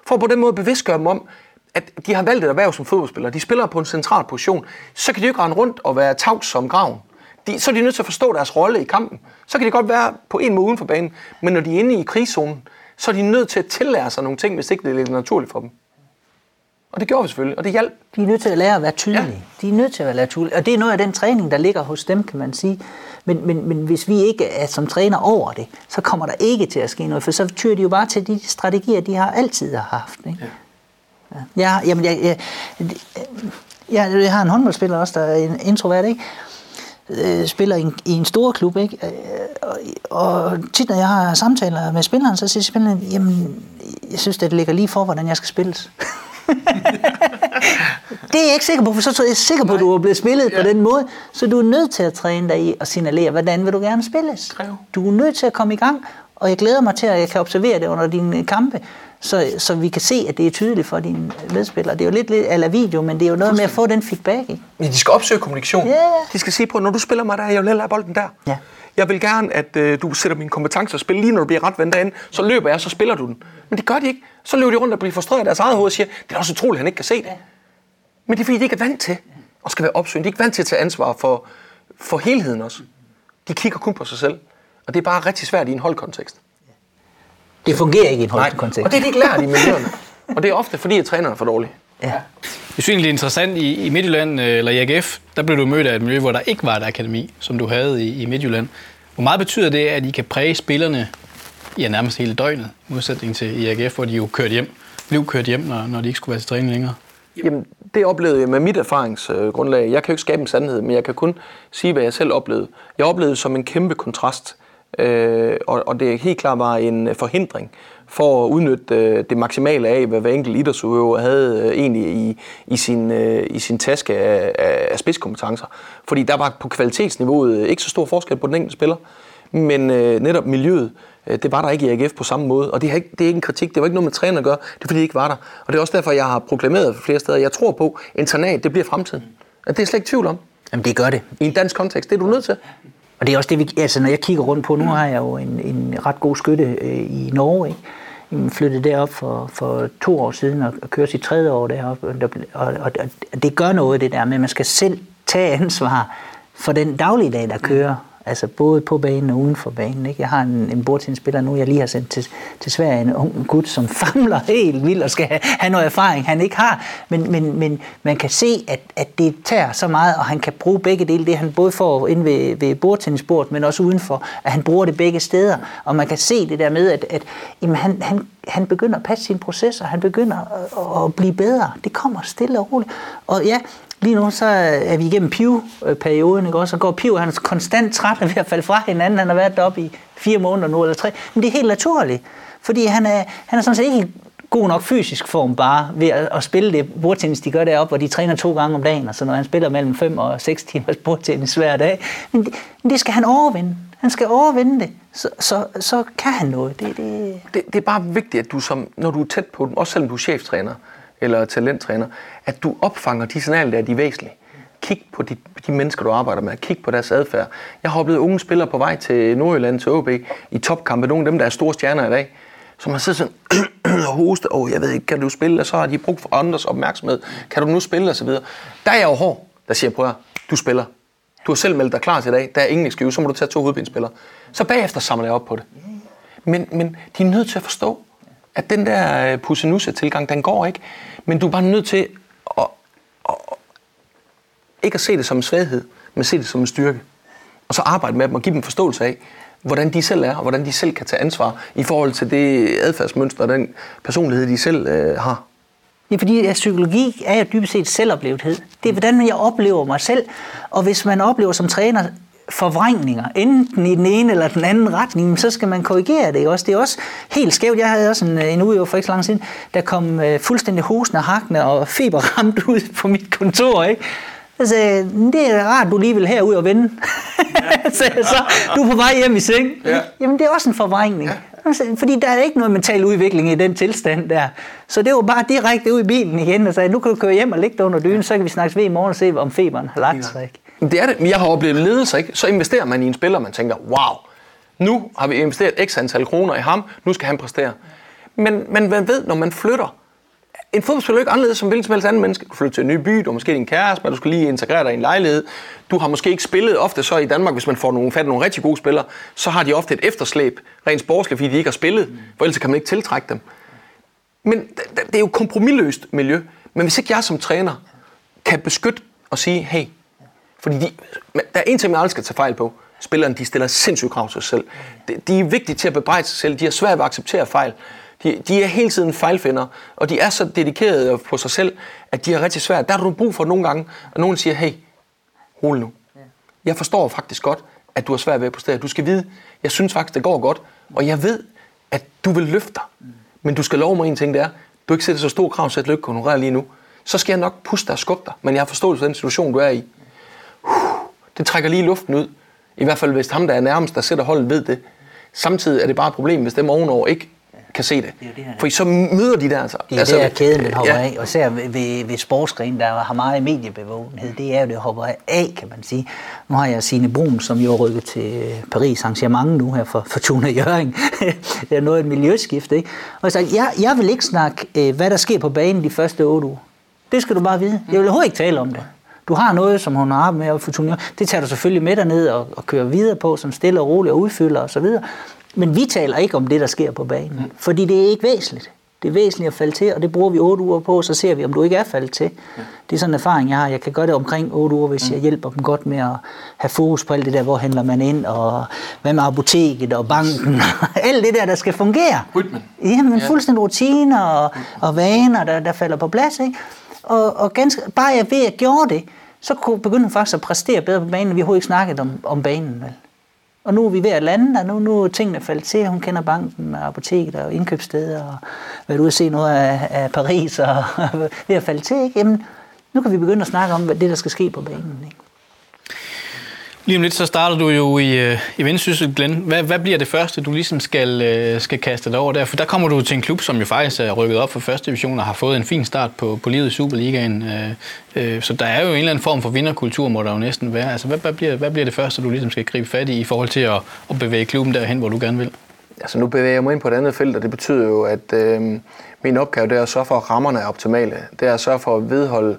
For på den måde bevidstgøre dem om, at de har valgt et erhverv som fodboldspillere. De spiller på en central position. Så kan de jo ikke rende rundt og være tavs som graven. De, så er de nødt til at forstå deres rolle i kampen. Så kan de godt være på en måde uden for banen, men når de er inde i krigszonen, så er de nødt til at tillære sig nogle ting, hvis ikke det er lidt naturligt for dem. Og det gjorde vi selvfølgelig, og det hjalp. De er nødt til at lære at være tydelige. Ja. De er nødt til at være tydelige. Og det er noget af den træning, der ligger hos dem, kan man sige. Men, men, men hvis vi ikke er som træner over det, så kommer der ikke til at ske noget, for så tyrer de jo bare til de strategier, de har altid har haft. Ikke? Ja. Ja, jamen, jeg, jeg, jeg, jeg har en håndboldspiller også, der er en introvert, ikke? Øh, spiller i en, i en stor klub, ikke? Øh, og, og tit når jeg har samtaler med spilleren, så siger spilleren, jamen, jeg synes, det ligger lige for, hvordan jeg skal spilles. [LAUGHS] [LAUGHS] det er jeg ikke sikker på, for så er jeg sikker på, at du er blevet spillet ja. på den måde. Så du er nødt til at træne dig i og signalere, hvordan vil du gerne spilles. Du er nødt til at komme i gang, og jeg glæder mig til, at jeg kan observere det under dine kampe, så, så vi kan se, at det er tydeligt for dine medspillere. Det er jo lidt, lidt eller video, men det er jo noget med at få den feedback. Ikke? Men de skal opsøge kommunikation. Yeah. De skal sige på, når du spiller mig der, jeg vil hellere bolden der. Ja. Jeg vil gerne, at øh, du sætter min kompetence og spiller lige når du bliver ret vendt ind. Så løber jeg, så spiller du den. Men det gør de ikke. Så løber de rundt og bliver frustreret af deres eget hoved og siger, det er også utroligt, at han ikke kan se det. Ja. Men det er fordi, de ikke er vant til at skal være opsøgende. De er ikke vant til at tage ansvar for, for helheden også. De kigger kun på sig selv. Og det er bare rigtig svært i en holdkontekst. Det fungerer ikke i en holdkontekst. og det er de ikke lært i [LAUGHS] miljøerne. Og det er ofte fordi, at trænerne er for dårlige. Ja. Jeg synes egentlig, det er interessant. I, i Midtjylland, øh, eller i AGF, der blev du mødt af et miljø, hvor der ikke var et akademi, som du havde i, i Midtjylland. Hvor meget betyder det, at I kan præge spillerne ja, nærmest hele døgnet, i modsætning til i AGF, hvor de jo kørte hjem, blev kørt hjem, når, når de ikke skulle være til træning længere? Jamen, det oplevede jeg med mit erfaringsgrundlag. Jeg kan jo ikke skabe en sandhed, men jeg kan kun sige, hvad jeg selv oplevede. Jeg oplevede som en kæmpe kontrast øh, og, og det er helt klart var en forhindring for at udnytte øh, det maksimale af, hvad hver enkelt idrætsudøver havde øh, egentlig i, i, sin, øh, i sin taske af, af, af spidskompetencer. Fordi der var på kvalitetsniveauet ikke så stor forskel på den enkelte spiller, men øh, netop miljøet, øh, det var der ikke i AGF på samme måde. Og det er, ikke, det er ikke en kritik, det var ikke noget med træner at gøre, det er fordi, det ikke var der. Og det er også derfor, jeg har proklameret flere steder, jeg tror på, internat, det bliver fremtiden. Det er slet ikke tvivl om. Jamen, det gør det. I en dansk kontekst, det er du nødt til. Og det er også det, vi, altså når jeg kigger rundt på, nu har jeg jo en, en ret god skytte øh, i Norge, ikke? Jeg flyttede derop for, for to år siden og, og kører sit tredje år deroppe. Og, og, og, og det gør noget, det der med, at man skal selv tage ansvar for den daglige dag, der kører. Altså både på banen og uden for banen. Ikke? Jeg har en, en bordtennisspiller nu, jeg lige har sendt til, til Sverige, en ung gut, som [LAUGHS] famler helt vildt og skal have, have noget erfaring, han ikke har. Men, men, men man kan se, at, at det tager så meget, og han kan bruge begge dele. Det han både får ind ved, ved bordtennisbordet, men også udenfor, at han bruger det begge steder. Og man kan se det der med, at, at jamen, han, han, han begynder at passe sine processer, han begynder at, at blive bedre. Det kommer stille og roligt. Og ja, Lige nu så er vi igennem Piv-perioden, ikke også? Så går Piv, han er konstant træt [LAUGHS] ved at falde fra hinanden. Han har været deroppe i fire måneder nu, eller tre. Men det er helt naturligt, fordi han er, han er sådan set ikke god nok fysisk form bare ved at, at spille det bordtennis, de gør deroppe, hvor de træner to gange om dagen, og så når han spiller mellem 5 og 6 timers bordtennis hver dag. Men det, men det skal han overvinde. Han skal overvinde det, så, så, så kan han noget. Det, det... Det, det er bare vigtigt, at du som, når du er tæt på dem, også selvom du er cheftræner, eller talenttræner, at du opfanger de signaler, der er de væsentlige. Kig på de, de mennesker, du arbejder med. Kig på deres adfærd. Jeg har oplevet unge spillere på vej til Nordjylland, til OB, i topkampe. Nogle af dem, der er store stjerner i dag, som har siddet sådan [CLEARS THROAT] og hoste, oh, jeg ved ikke, kan du spille? Og så har de brugt for andres opmærksomhed. Kan du nu spille? Og så videre. Der er jeg jo hård, der siger, prøv at du spiller. Du har selv meldt dig klar til i dag. Der er ingen excuse, så må du tage to hovedbindspillere. Så bagefter samler jeg op på det. Men, men de er nødt til at forstå, at den der øh, pussenusse-tilgang, den går ikke. Men du er bare nødt til at, at, ikke at se det som en svaghed, men se det som en styrke. Og så arbejde med dem og give dem forståelse af, hvordan de selv er, og hvordan de selv kan tage ansvar i forhold til det adfærdsmønster og den personlighed, de selv øh, har. Ja, fordi at psykologi er jo dybest set selvoplevethed. Det er, hvordan jeg oplever mig selv. Og hvis man oplever som træner forvrængninger, enten i den ene eller den anden retning, så skal man korrigere det også. Det er også helt skævt. Jeg havde også en, en uge for ikke så lang siden, der kom uh, fuldstændig hosende, hakkende og feberramt ud på mit kontor. Ikke? Så sagde det er rart, du lige vil herud og vende. Ja. [LAUGHS] så, så du er på vej hjem i seng. Ja. Jamen, det er også en forvrængning. Ja. Fordi der er ikke noget mental udvikling i den tilstand der. Så det var bare direkte ud i bilen igen og sagde, nu kan du køre hjem og ligge under dynen, så kan vi snakkes ved i morgen og se, om feberen har lagt sig. Ikke? Det er det, men jeg har oplevet ledelse, ikke? Så investerer man i en spiller, man tænker, wow, nu har vi investeret x antal kroner i ham, nu skal han præstere. Men, men man ved, når man flytter, en fodboldspiller er ikke anderledes som hvilken som helst anden menneske. Du flytter til en ny by, du har måske din kæreste, men du skal lige integrere dig i en lejlighed. Du har måske ikke spillet ofte så i Danmark, hvis man får nogle, fat nogle rigtig gode spillere, så har de ofte et efterslæb, rent sportsligt, fordi de ikke har spillet, for ellers kan man ikke tiltrække dem. Men det er jo kompromilløst miljø. Men hvis ikke jeg som træner kan beskytte og sige, hey, fordi de, der er en ting, man aldrig skal tage fejl på. Spillerne, de stiller sindssygt krav til sig selv. De, de er vigtige til at bebrejde sig selv. De har svært ved at acceptere fejl. De, de er hele tiden fejlfinder, og de er så dedikerede på sig selv, at de er rigtig svært. Der har du brug for nogle gange, at nogen siger, hey, rolig nu. Jeg forstår faktisk godt, at du har svært ved at præstere. Du skal vide, jeg synes faktisk, det går godt, og jeg ved, at du vil løfte dig. Men du skal love mig en ting, det er, du ikke sætter så stor krav til at lykke konkurrere lige nu. Så skal jeg nok puste dig og skubbe dig, men jeg har forståelse for den situation, du er i det trækker lige luften ud. I hvert fald hvis ham, der er nærmest, der sætter holdet, ved det. Samtidig er det bare et problem, hvis dem ovenover ikke kan se det. det, det For så møder de der altså. Det er altså, der kæden, den hopper ja. af. Og især ved, ved, ved sportsgren, der har meget mediebevågenhed, det er jo, det hopper af, kan man sige. Nu har jeg Signe Brun, som jo er rykket til Paris Saint-Germain nu her for Fortuna Jørgen. [LAUGHS] det er noget af et miljøskift, ikke? Og så jeg, jeg vil ikke snakke, øh, hvad der sker på banen de første otte uger. Det skal du bare vide. Jeg vil overhovedet ikke tale om det. Du har noget, som hun har med at få Det tager du selvfølgelig med dig ned og, og kører videre på, som stille og roligt og udfylder osv. Men vi taler ikke om det, der sker på banen, mm. fordi det er ikke væsentligt. Det er væsentligt at falde til, og det bruger vi otte uger på, så ser vi, om du ikke er faldet til. Ja. Det er sådan en erfaring, jeg har. Jeg kan gøre det omkring otte uger, hvis mm. jeg hjælper dem godt med at have fokus på alt det der, hvor handler man ind, og hvad med apoteket og banken, [LAUGHS] alt det der, der skal fungere. Rytmen. Jamen, ja. fuldstændig rutiner og, og vaner, der, der falder på plads. Ikke? Og, og ganske, bare jeg ved, at gjorde det, så kunne begynde faktisk at præstere bedre på banen. Vi har ikke snakket om, om banen. Vel? Og nu er vi ved at lande, og nu, nu er tingene faldet til. Hun kender banken og apoteket og indkøbssteder, og været ude at se noget af, af Paris, og [LAUGHS] ved at falde til. Ikke? Jamen, nu kan vi begynde at snakke om, hvad det, der skal ske på banen. Ikke? Lige om lidt, så starter du jo i, øh, i Vendsyssel, Glenn. Hvad, hvad bliver det første, du ligesom skal, øh, skal kaste dig over der? For der kommer du til en klub, som jo faktisk er rykket op for første division og har fået en fin start på, på livet i Superligaen. Øh, så der er jo en eller anden form for vinderkultur, må der jo næsten være. Altså, hvad, hvad, bliver, hvad bliver det første, du ligesom skal gribe fat i, i forhold til at, at bevæge klubben derhen, hvor du gerne vil? Altså nu bevæger jeg mig ind på et andet felt, og det betyder jo, at øh, min opgave det er at sørge for, at rammerne er optimale. Det er at sørge for at vedholde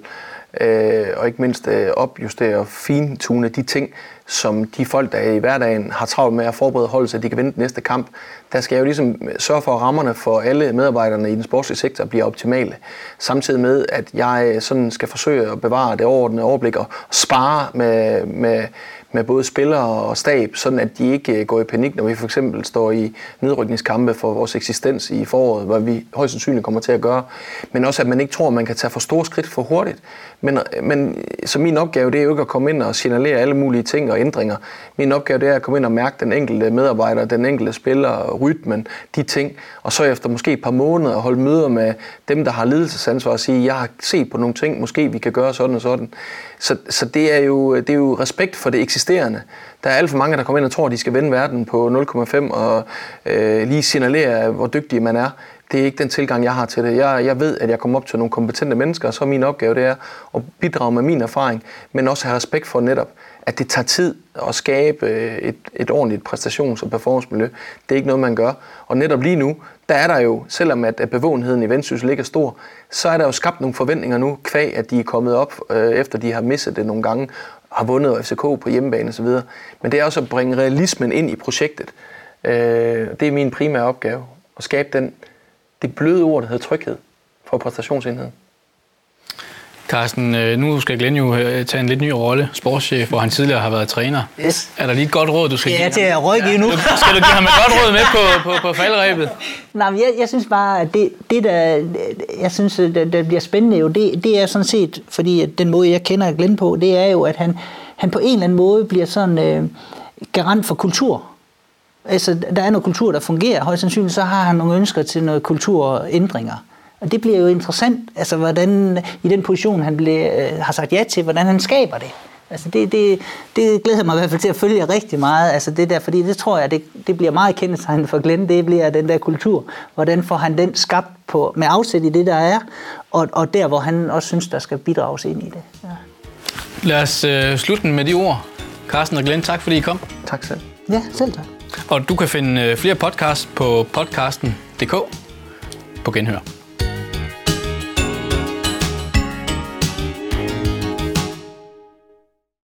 øh, og ikke mindst øh, opjustere og fintune de ting, som de folk, der i hverdagen har travlt med at forberede holdet, så de kan vinde den næste kamp. Der skal jeg jo ligesom øh, sørge for, at rammerne for alle medarbejderne i den sportslige sektor bliver optimale. Samtidig med, at jeg øh, sådan skal forsøge at bevare det overordnede overblik og spare med, med, med både spillere og stab, sådan at de ikke øh, går i panik, når vi for eksempel står i nedrykningskampe for vores eksistens i foråret, hvad vi højst sandsynligt kommer til at gøre. Men også, at man ikke tror, at man kan tage for store skridt for hurtigt. Men, øh, men øh, så min opgave, det er jo ikke at komme ind og signalere alle mulige ting og ændringer. Min opgave, det er at komme ind og mærke den enkelte medarbejder, den enkelte spiller, rytmen, de ting. Og så efter måske et par måneder holde møder med dem, der har ledelsesansvar og sige, jeg har set på nogle ting, måske vi kan gøre sådan og sådan. Så, så det, er jo, det er jo respekt for det eksisterende. Der er alt for mange, der kommer ind og tror, at de skal vende verden på 0,5 og øh, lige signalere, hvor dygtig man er. Det er ikke den tilgang, jeg har til det. Jeg, jeg ved, at jeg kommer op til nogle kompetente mennesker, og så er min opgave det er at bidrage med min erfaring, men også have respekt for netop, at det tager tid at skabe øh, et, et ordentligt præstations- og performancemiljø. Det er ikke noget, man gør. Og netop lige nu, der er der jo, selvom at, at bevågenheden i Vendsyssel ikke er stor, så er der jo skabt nogle forventninger nu, kvæg at de er kommet op, øh, efter de har misset det nogle gange, har vundet FCK på hjemmebane osv. Men det er også at bringe realismen ind i projektet. Øh, det er min primære opgave, at skabe den, det bløde ord, der hedder tryghed for præstationsenheden. Carsten, øh, nu skal Glenn jo øh, tage en lidt ny rolle, sportschef, hvor han tidligere har været træner. Yes. Er der lige et godt råd, du skal Ja, give til at rykke ham? nu. Skal du give ham et godt råd med på, på, på faldrebet? [LAUGHS] Nej, men jeg, jeg synes bare, at det, det der, jeg synes, der, der bliver spændende jo, det, det er sådan set, fordi den måde, jeg kender Glenn på, det er jo, at han, han på en eller anden måde bliver sådan øh, garant for kultur. Altså, der er noget kultur, der fungerer. Højst sandsynligt, så har han nogle ønsker til noget kulturændringer. Og det bliver jo interessant, altså hvordan i den position, han blev, øh, har sagt ja til, hvordan han skaber det. Altså det, det, det glæder mig i hvert fald til at følge rigtig meget, altså det der, fordi det tror jeg, det, det bliver meget kendetegnet for Glenn, det bliver den der kultur. Hvordan får han den skabt på, med afsæt i det, der er, og, og der, hvor han også synes, der skal bidrages ind i det. Ja, Lad os øh, slutte med de ord. Carsten og Glenn, tak fordi I kom. Tak selv. ja selv tak. Og du kan finde øh, flere podcasts på podcasten.dk på genhør.